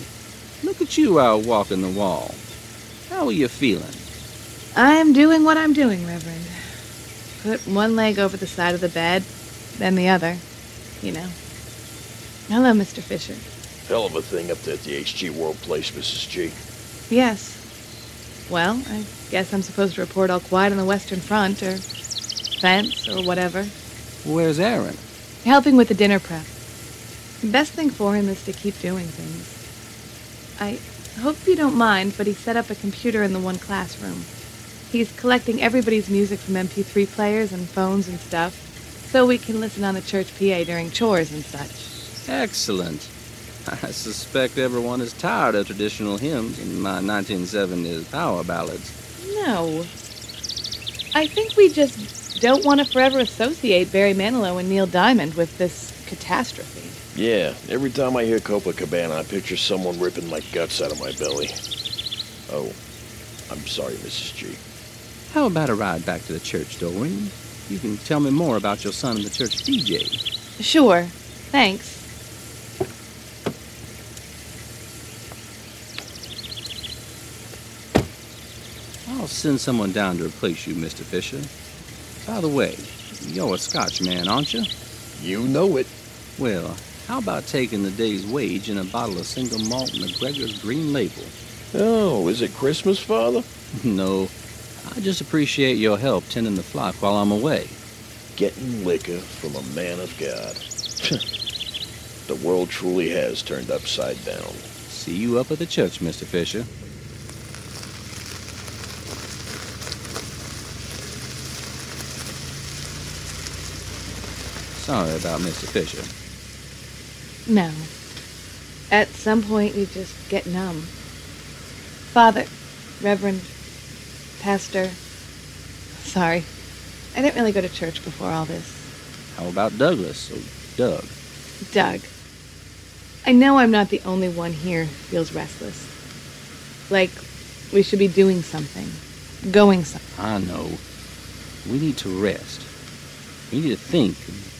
look at you out walking the wall. How are you feeling? I'm doing what I'm doing, Reverend. Put one leg over the side of the bed, then the other. You know. Hello, Mr. Fisher. Hell of a thing up there at the HG World Place, Mrs. G. Yes. Well, I guess I'm supposed to report all quiet on the Western Front, or fence, or whatever. Where's Aaron? Helping with the dinner prep. Best thing for him is to keep doing things. I hope you don't mind, but he set up a computer in the one classroom. He's collecting everybody's music from MP3 players and phones and stuff, so we can listen on the church PA during chores and such. Excellent. [LAUGHS] I suspect everyone is tired of traditional hymns and my 1970s power ballads. No. I think we just don't want to forever associate Barry Manilow and Neil Diamond with this catastrophe. Yeah, every time I hear Copacabana, I picture someone ripping my guts out of my belly. Oh, I'm sorry, Mrs. G. How about a ride back to the church, Doreen? You can tell me more about your son and the church DJ. Sure. Thanks. I'll send someone down to replace you, Mr. Fisher. By the way, you're a Scotchman, aren't you? You know it. Well, how about taking the day's wage and a bottle of single malt McGregor's Green Label? Oh, is it Christmas, Father? [LAUGHS] no, I just appreciate your help tending the flock while I'm away. Getting liquor from a man of God. [LAUGHS] the world truly has turned upside down. See you up at the church, Mr. Fisher. Sorry about Mr. Fisher. No. At some point, you just get numb. Father, Reverend, Pastor. Sorry. I didn't really go to church before all this. How about Douglas or Doug? Doug. I know I'm not the only one here who feels restless. Like we should be doing something, going somewhere. I know. We need to rest. We need to think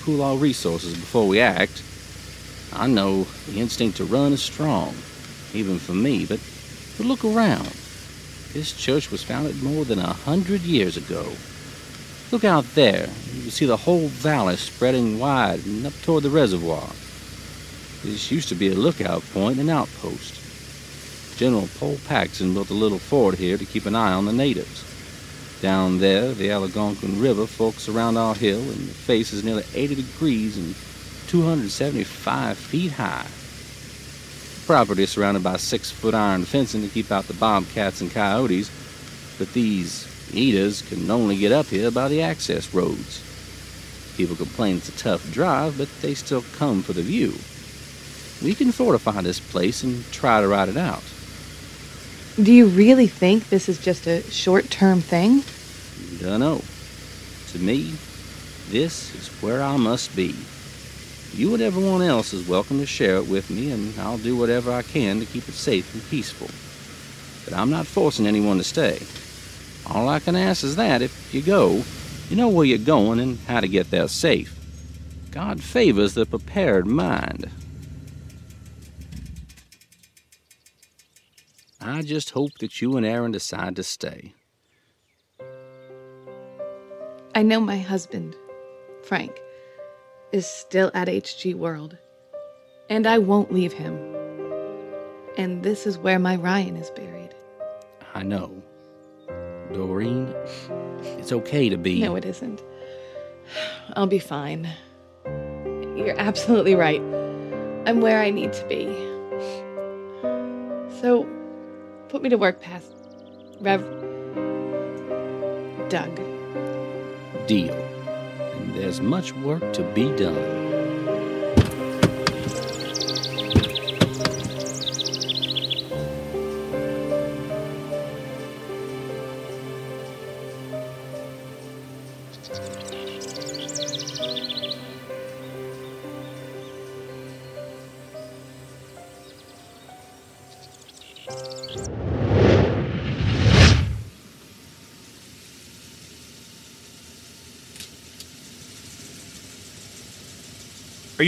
pool our resources before we act. I know the instinct to run is strong, even for me, but, but look around. This church was founded more than a hundred years ago. Look out there. You can see the whole valley spreading wide and up toward the reservoir. This used to be a lookout point and outpost. General Paul Paxton built a little fort here to keep an eye on the natives. Down there, the Algonquin River forks around our hill, and the face is nearly 80 degrees and 275 feet high. The property is surrounded by six-foot iron fencing to keep out the bobcats and coyotes, but these eaters can only get up here by the access roads. People complain it's a tough drive, but they still come for the view. We can fortify this place and try to ride it out. Do you really think this is just a short term thing? Dunno. To me, this is where I must be. You and everyone else is welcome to share it with me, and I'll do whatever I can to keep it safe and peaceful. But I'm not forcing anyone to stay. All I can ask is that if you go, you know where you're going and how to get there safe. God favors the prepared mind. I just hope that you and Aaron decide to stay. I know my husband, Frank, is still at HG World, and I won't leave him. And this is where my Ryan is buried. I know. Doreen, it's okay to be. No, it isn't. I'll be fine. You're absolutely right. I'm where I need to be. Put me to work past Rev. Doug. Deal. And there's much work to be done.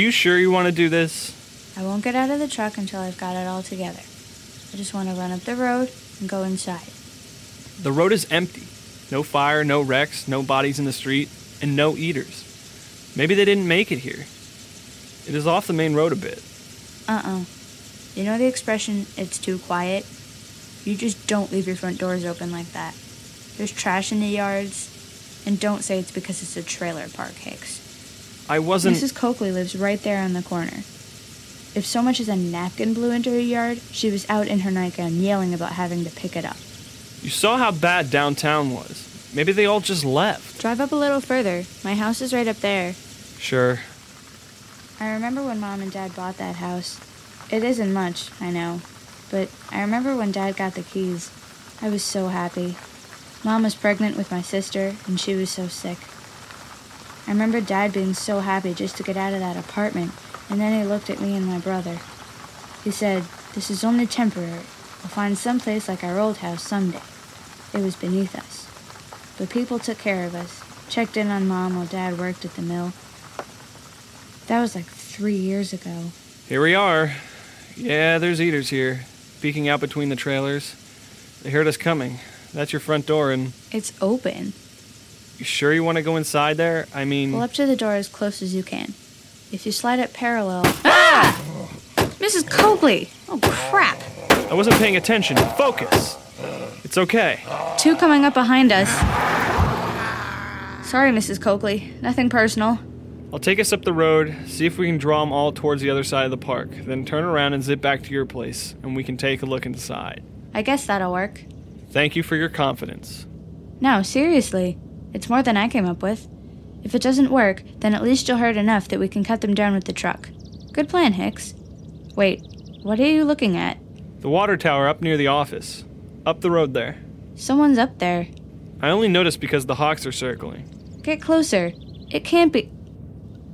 You sure you want to do this? I won't get out of the truck until I've got it all together. I just want to run up the road and go inside. The road is empty. No fire, no wrecks, no bodies in the street, and no eaters. Maybe they didn't make it here. It is off the main road a bit. Uh uh You know the expression, it's too quiet? You just don't leave your front doors open like that. There's trash in the yards, and don't say it's because it's a trailer park, Hicks. I wasn't. Mrs. Coakley lives right there on the corner. If so much as a napkin blew into her yard, she was out in her nightgown yelling about having to pick it up. You saw how bad downtown was. Maybe they all just left. Drive up a little further. My house is right up there. Sure. I remember when Mom and Dad bought that house. It isn't much, I know. But I remember when Dad got the keys. I was so happy. Mom was pregnant with my sister, and she was so sick. I remember Dad being so happy just to get out of that apartment, and then he looked at me and my brother. He said, This is only temporary. We'll find some place like our old house someday. It was beneath us. But people took care of us, checked in on Mom while Dad worked at the mill. That was like three years ago. Here we are. Yeah, there's eaters here, peeking out between the trailers. They heard us coming. That's your front door, and It's open. You sure you want to go inside there? I mean, Pull up to the door as close as you can. If you slide it parallel. Ah! Mrs. Coakley! Oh, crap! I wasn't paying attention. Focus. It's okay. Two coming up behind us. Sorry, Mrs. Coakley. Nothing personal. I'll take us up the road, see if we can draw them all towards the other side of the park, then turn around and zip back to your place, and we can take a look inside. I guess that'll work. Thank you for your confidence. No, seriously. It's more than I came up with. If it doesn't work, then at least you'll hurt enough that we can cut them down with the truck. Good plan, Hicks. Wait, What are you looking at? The water tower up near the office. Up the road there. Someone's up there. I only noticed because the hawks are circling. Get closer. It can't be.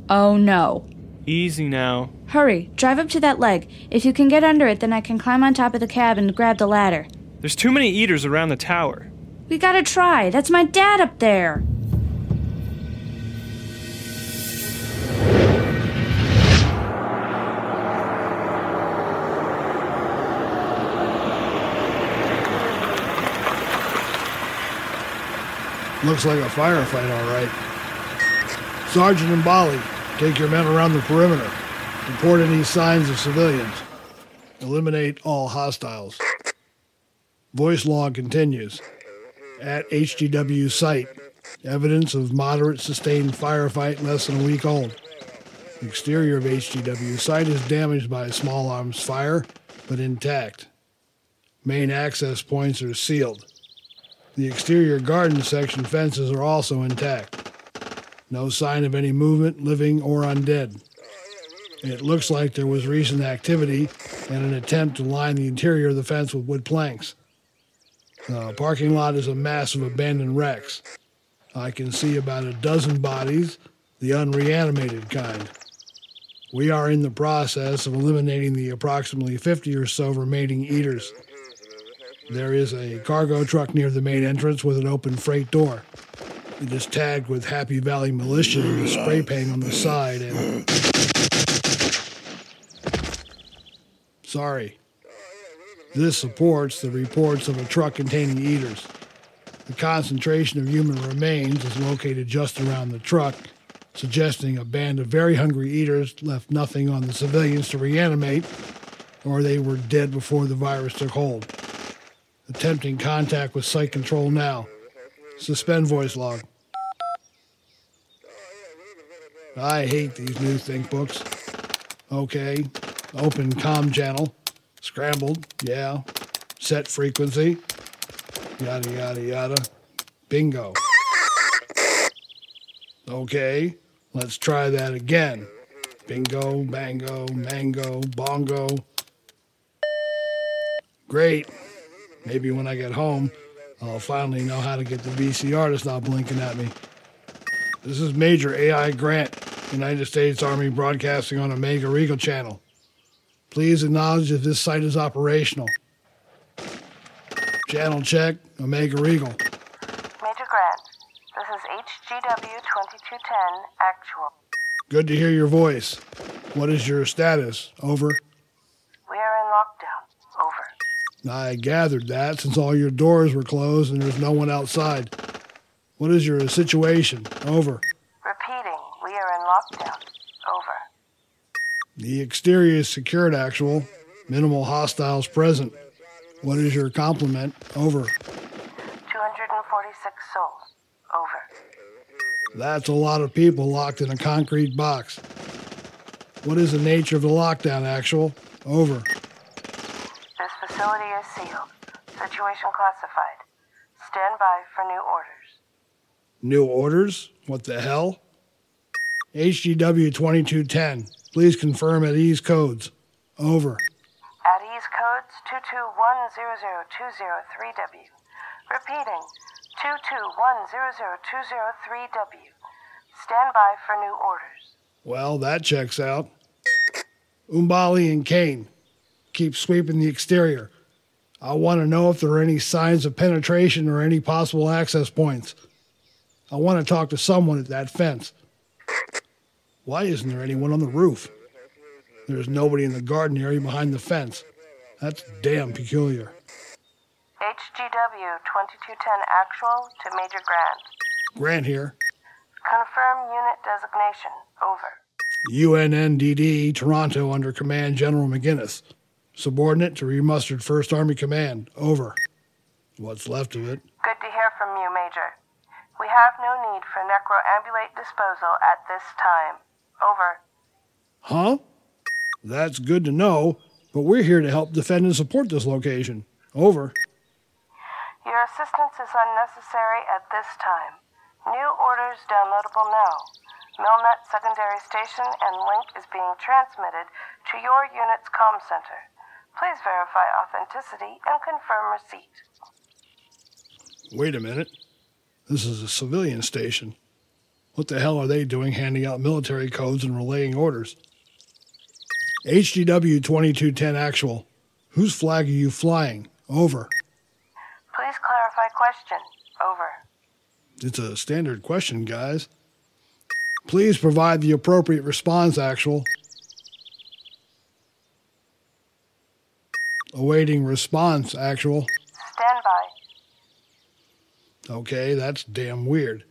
Oh no. Easy now. Hurry, drive up to that leg. If you can get under it, then I can climb on top of the cab and grab the ladder. There's too many eaters around the tower. We gotta try. That's my dad up there. Looks like a firefight, all right. Sergeant Umbali, take your men around the perimeter. Report any signs of civilians. Eliminate all hostiles. Voice log continues. At HGW site, evidence of moderate sustained firefight less than a week old. Exterior of HGW site is damaged by small arms fire, but intact. Main access points are sealed. The exterior garden section fences are also intact. No sign of any movement, living or undead. It looks like there was recent activity and an attempt to line the interior of the fence with wood planks. The parking lot is a mass of abandoned wrecks. I can see about a dozen bodies, the unreanimated kind. We are in the process of eliminating the approximately 50 or so remaining eaters. There is a cargo truck near the main entrance with an open freight door. It is tagged with Happy Valley Militia in the spray paint on the side and. Sorry. This supports the reports of a truck containing eaters. The concentration of human remains is located just around the truck, suggesting a band of very hungry eaters left nothing on the civilians to reanimate, or they were dead before the virus took hold. Attempting contact with site control now. Suspend voice log. I hate these new think books. Okay. Open com channel. Scrambled. Yeah. Set frequency. Yada, yada, yada. Bingo. Okay. Let's try that again. Bingo, bango, mango, bongo. Great. Maybe when I get home, I'll finally know how to get the VCR to stop blinking at me. This is Major AI Grant, United States Army Broadcasting on Omega Regal Channel. Please acknowledge if this site is operational. Channel check, Omega Regal. Major Grant, this is HGW 2210 Actual. Good to hear your voice. What is your status? Over. We are in lockdown. Over. I gathered that since all your doors were closed and there's no one outside. What is your situation? Over. Repeating, we are in lockdown. The exterior is secured, actual. Minimal hostiles present. What is your complement? Over. 246 souls. Over. That's a lot of people locked in a concrete box. What is the nature of the lockdown, actual? Over. This facility is sealed. Situation classified. Stand by for new orders. New orders? What the hell? HGW 2210. Please confirm at ease codes. Over. At ease codes 221002003W. Repeating 221002003W. Stand by for new orders. Well, that checks out. Umbali and Kane, keep sweeping the exterior. I want to know if there are any signs of penetration or any possible access points. I want to talk to someone at that fence. Why isn't there anyone on the roof? There's nobody in the garden area behind the fence. That's damn peculiar. HGW 2210 Actual to Major Grant. Grant here. Confirm unit designation. Over. UNNDD, Toronto, under Command General McGinnis. Subordinate to remustered 1st Army Command. Over. What's left of it. Good to hear from you, Major. We have no need for necroambulant disposal at this time. Over. Huh? That's good to know, but we're here to help defend and support this location. Over. Your assistance is unnecessary at this time. New orders downloadable now. Milnet secondary station and link is being transmitted to your unit's comm center. Please verify authenticity and confirm receipt. Wait a minute. This is a civilian station. What the hell are they doing handing out military codes and relaying orders? HGW 2210 actual. Whose flag are you flying? Over. Please clarify question. Over. It's a standard question, guys. Please provide the appropriate response, actual. Awaiting response, actual. Stand by. Okay, that's damn weird.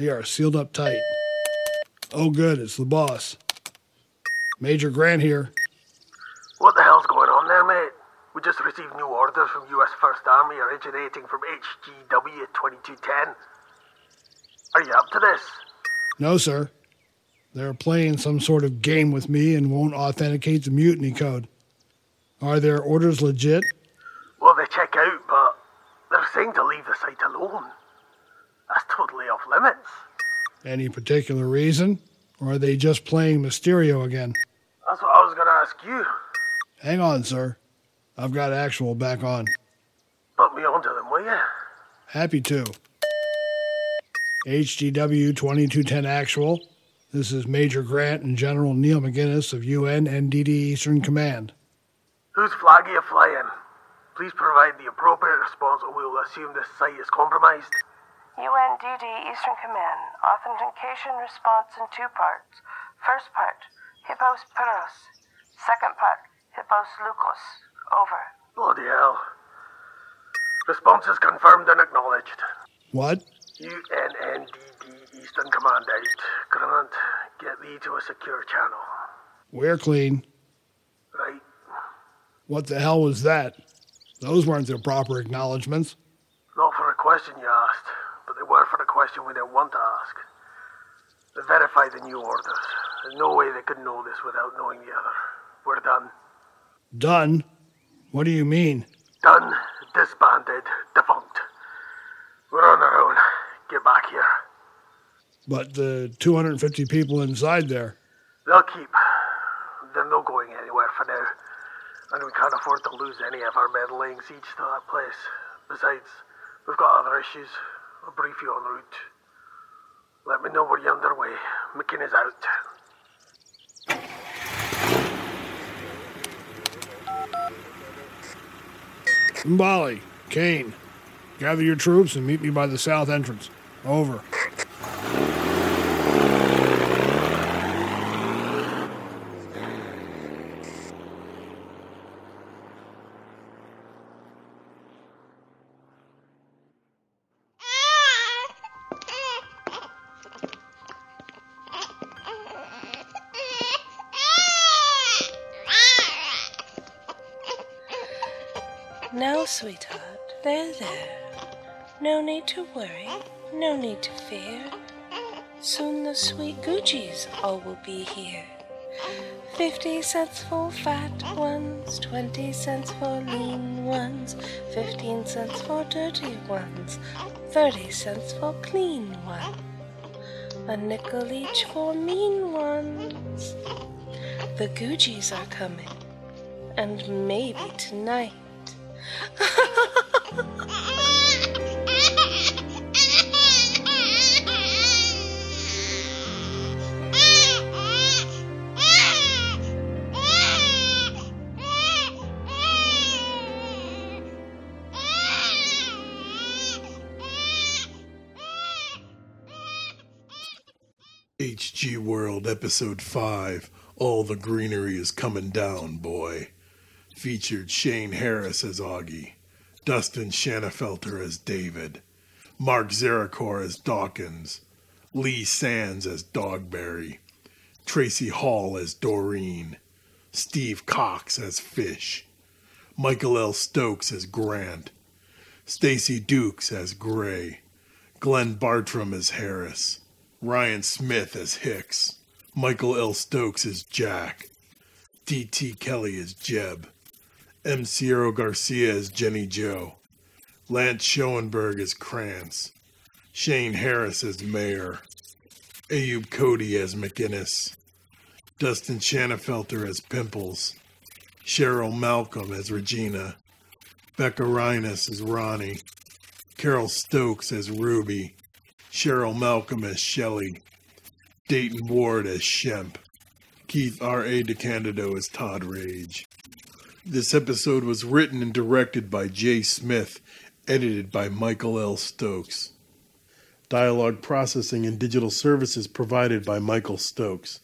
They are sealed up tight. Oh, good, it's the boss. Major Grant here. What the hell's going on there, mate? We just received new orders from U.S. First Army originating from HGW 2210. Are you up to this? No, sir. They're playing some sort of game with me and won't authenticate the mutiny code. Are their orders legit? Well, they check out, but they're saying to leave the site alone. That's totally off limits. Any particular reason? Or are they just playing Mysterio again? That's what I was gonna ask you. Hang on, sir. I've got actual back on. Put me onto them, will you? Happy to. HGW 2210 Actual. This is Major Grant and General Neil McGinnis of UN NDD Eastern Command. Whose flag are you flying? Please provide the appropriate response or we will assume this site is compromised. UNDD Eastern Command. Authentication response in two parts. First part, Hippos Peros. Second part, Hippos Lukos. Over. Bloody hell. Response is confirmed and acknowledged. What? UNNDD Eastern Command 8. Grant, get thee to a secure channel. We're clean. Right. What the hell was that? Those weren't the proper acknowledgments. Not for a question you asked, but they were for a question we didn't want to ask. They verified the new orders. There's no way they could know this without knowing the other. We're done. Done? What do you mean? Done, disbanded, defunct. We're on our own. Get back here. But the 250 people inside there. They'll keep. They're not going anywhere for now. And we can't afford to lose any of our men laying siege to that place. Besides, we've got other issues. I'll brief you en route. Let me know when you're underway. McKinney's out. Umbali, Kane, gather your troops and meet me by the south entrance. Over. All will be here. Fifty cents for fat ones, twenty cents for lean ones, fifteen cents for dirty ones, thirty cents for clean ones, a nickel each for mean ones. The Gucci's are coming, and maybe tonight. [LAUGHS] Episode 5 All the Greenery is Coming Down, Boy. Featured Shane Harris as Augie, Dustin Shanafelter as David, Mark Zarakor as Dawkins, Lee Sands as Dogberry, Tracy Hall as Doreen, Steve Cox as Fish, Michael L. Stokes as Grant, Stacy Dukes as Gray, Glenn Bartram as Harris, Ryan Smith as Hicks, Michael L. Stokes is Jack, D.T. Kelly is Jeb, M. Cierro Garcia is Jenny Joe, Lance Schoenberg is Krantz, Shane Harris as Mayor, Ayub Cody as McInnes, Dustin Shanafelter as Pimples, Cheryl Malcolm as Regina, Becca Reines as Ronnie, Carol Stokes as Ruby, Cheryl Malcolm as Shelley, Dayton Ward as Shemp, Keith R.A. DeCandido as Todd Rage. This episode was written and directed by Jay Smith, edited by Michael L. Stokes. Dialogue processing and digital services provided by Michael Stokes.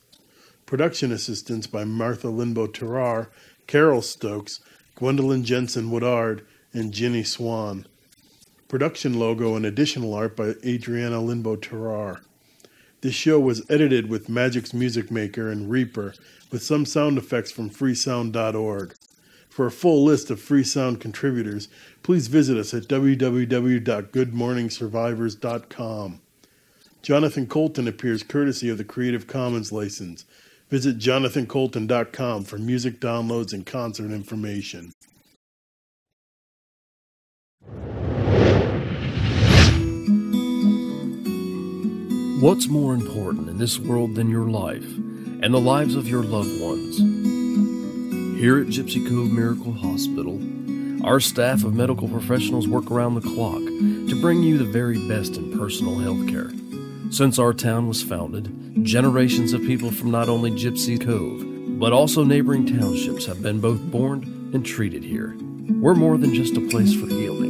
Production assistance by Martha Linbo Terrar, Carol Stokes, Gwendolyn Jensen Woodard, and Jenny Swan. Production logo and additional art by Adriana Linbo Terrar. This show was edited with Magix Music Maker and Reaper, with some sound effects from freesound.org. For a full list of free sound contributors, please visit us at www.goodmorningsurvivors.com. Jonathan Coulton appears courtesy of the Creative Commons license. Visit jonathancoulton.com for music downloads and concert information. What's more important in this world than your life and the lives of your loved ones? Here at Gypsy Cove Miracle Hospital, our staff of medical professionals work around the clock to bring you the very best in personal health care. Since our town was founded, generations of people from not only Gypsy Cove, but also neighboring townships have been both born and treated here. We're more than just a place for healing.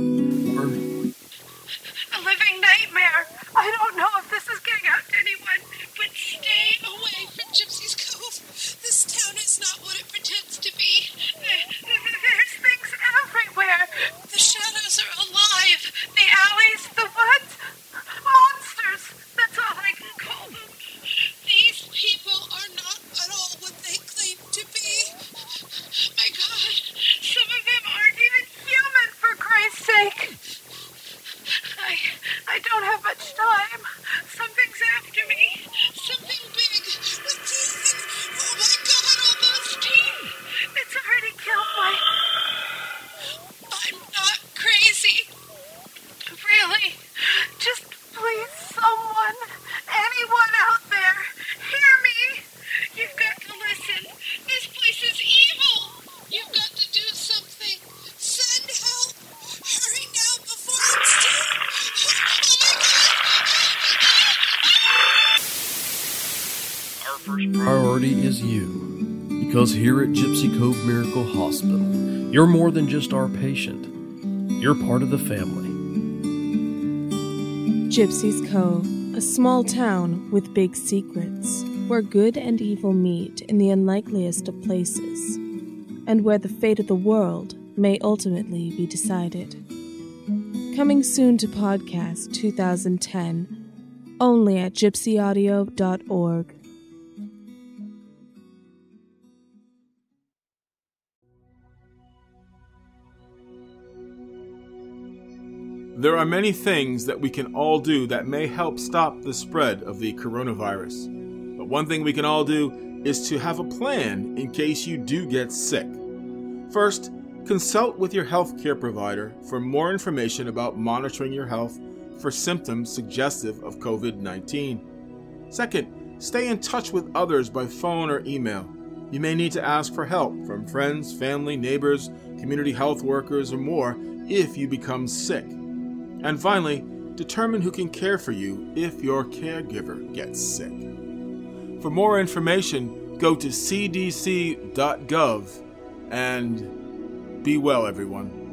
You're more than just our patient. You're part of the family. Gypsy's Cove, a small town with big secrets, where good and evil meet in the unlikeliest of places, and where the fate of the world may ultimately be decided. Coming soon to Podcast 2010, only at gypsyaudio.org. There are many things that we can all do that may help stop the spread of the coronavirus. But one thing we can all do is to have a plan in case you do get sick. First, consult with your healthcare provider for more information about monitoring your health for symptoms suggestive of COVID 19. Second, stay in touch with others by phone or email. You may need to ask for help from friends, family, neighbors, community health workers, or more if you become sick. And finally, determine who can care for you if your caregiver gets sick. For more information, go to cdc.gov and be well, everyone.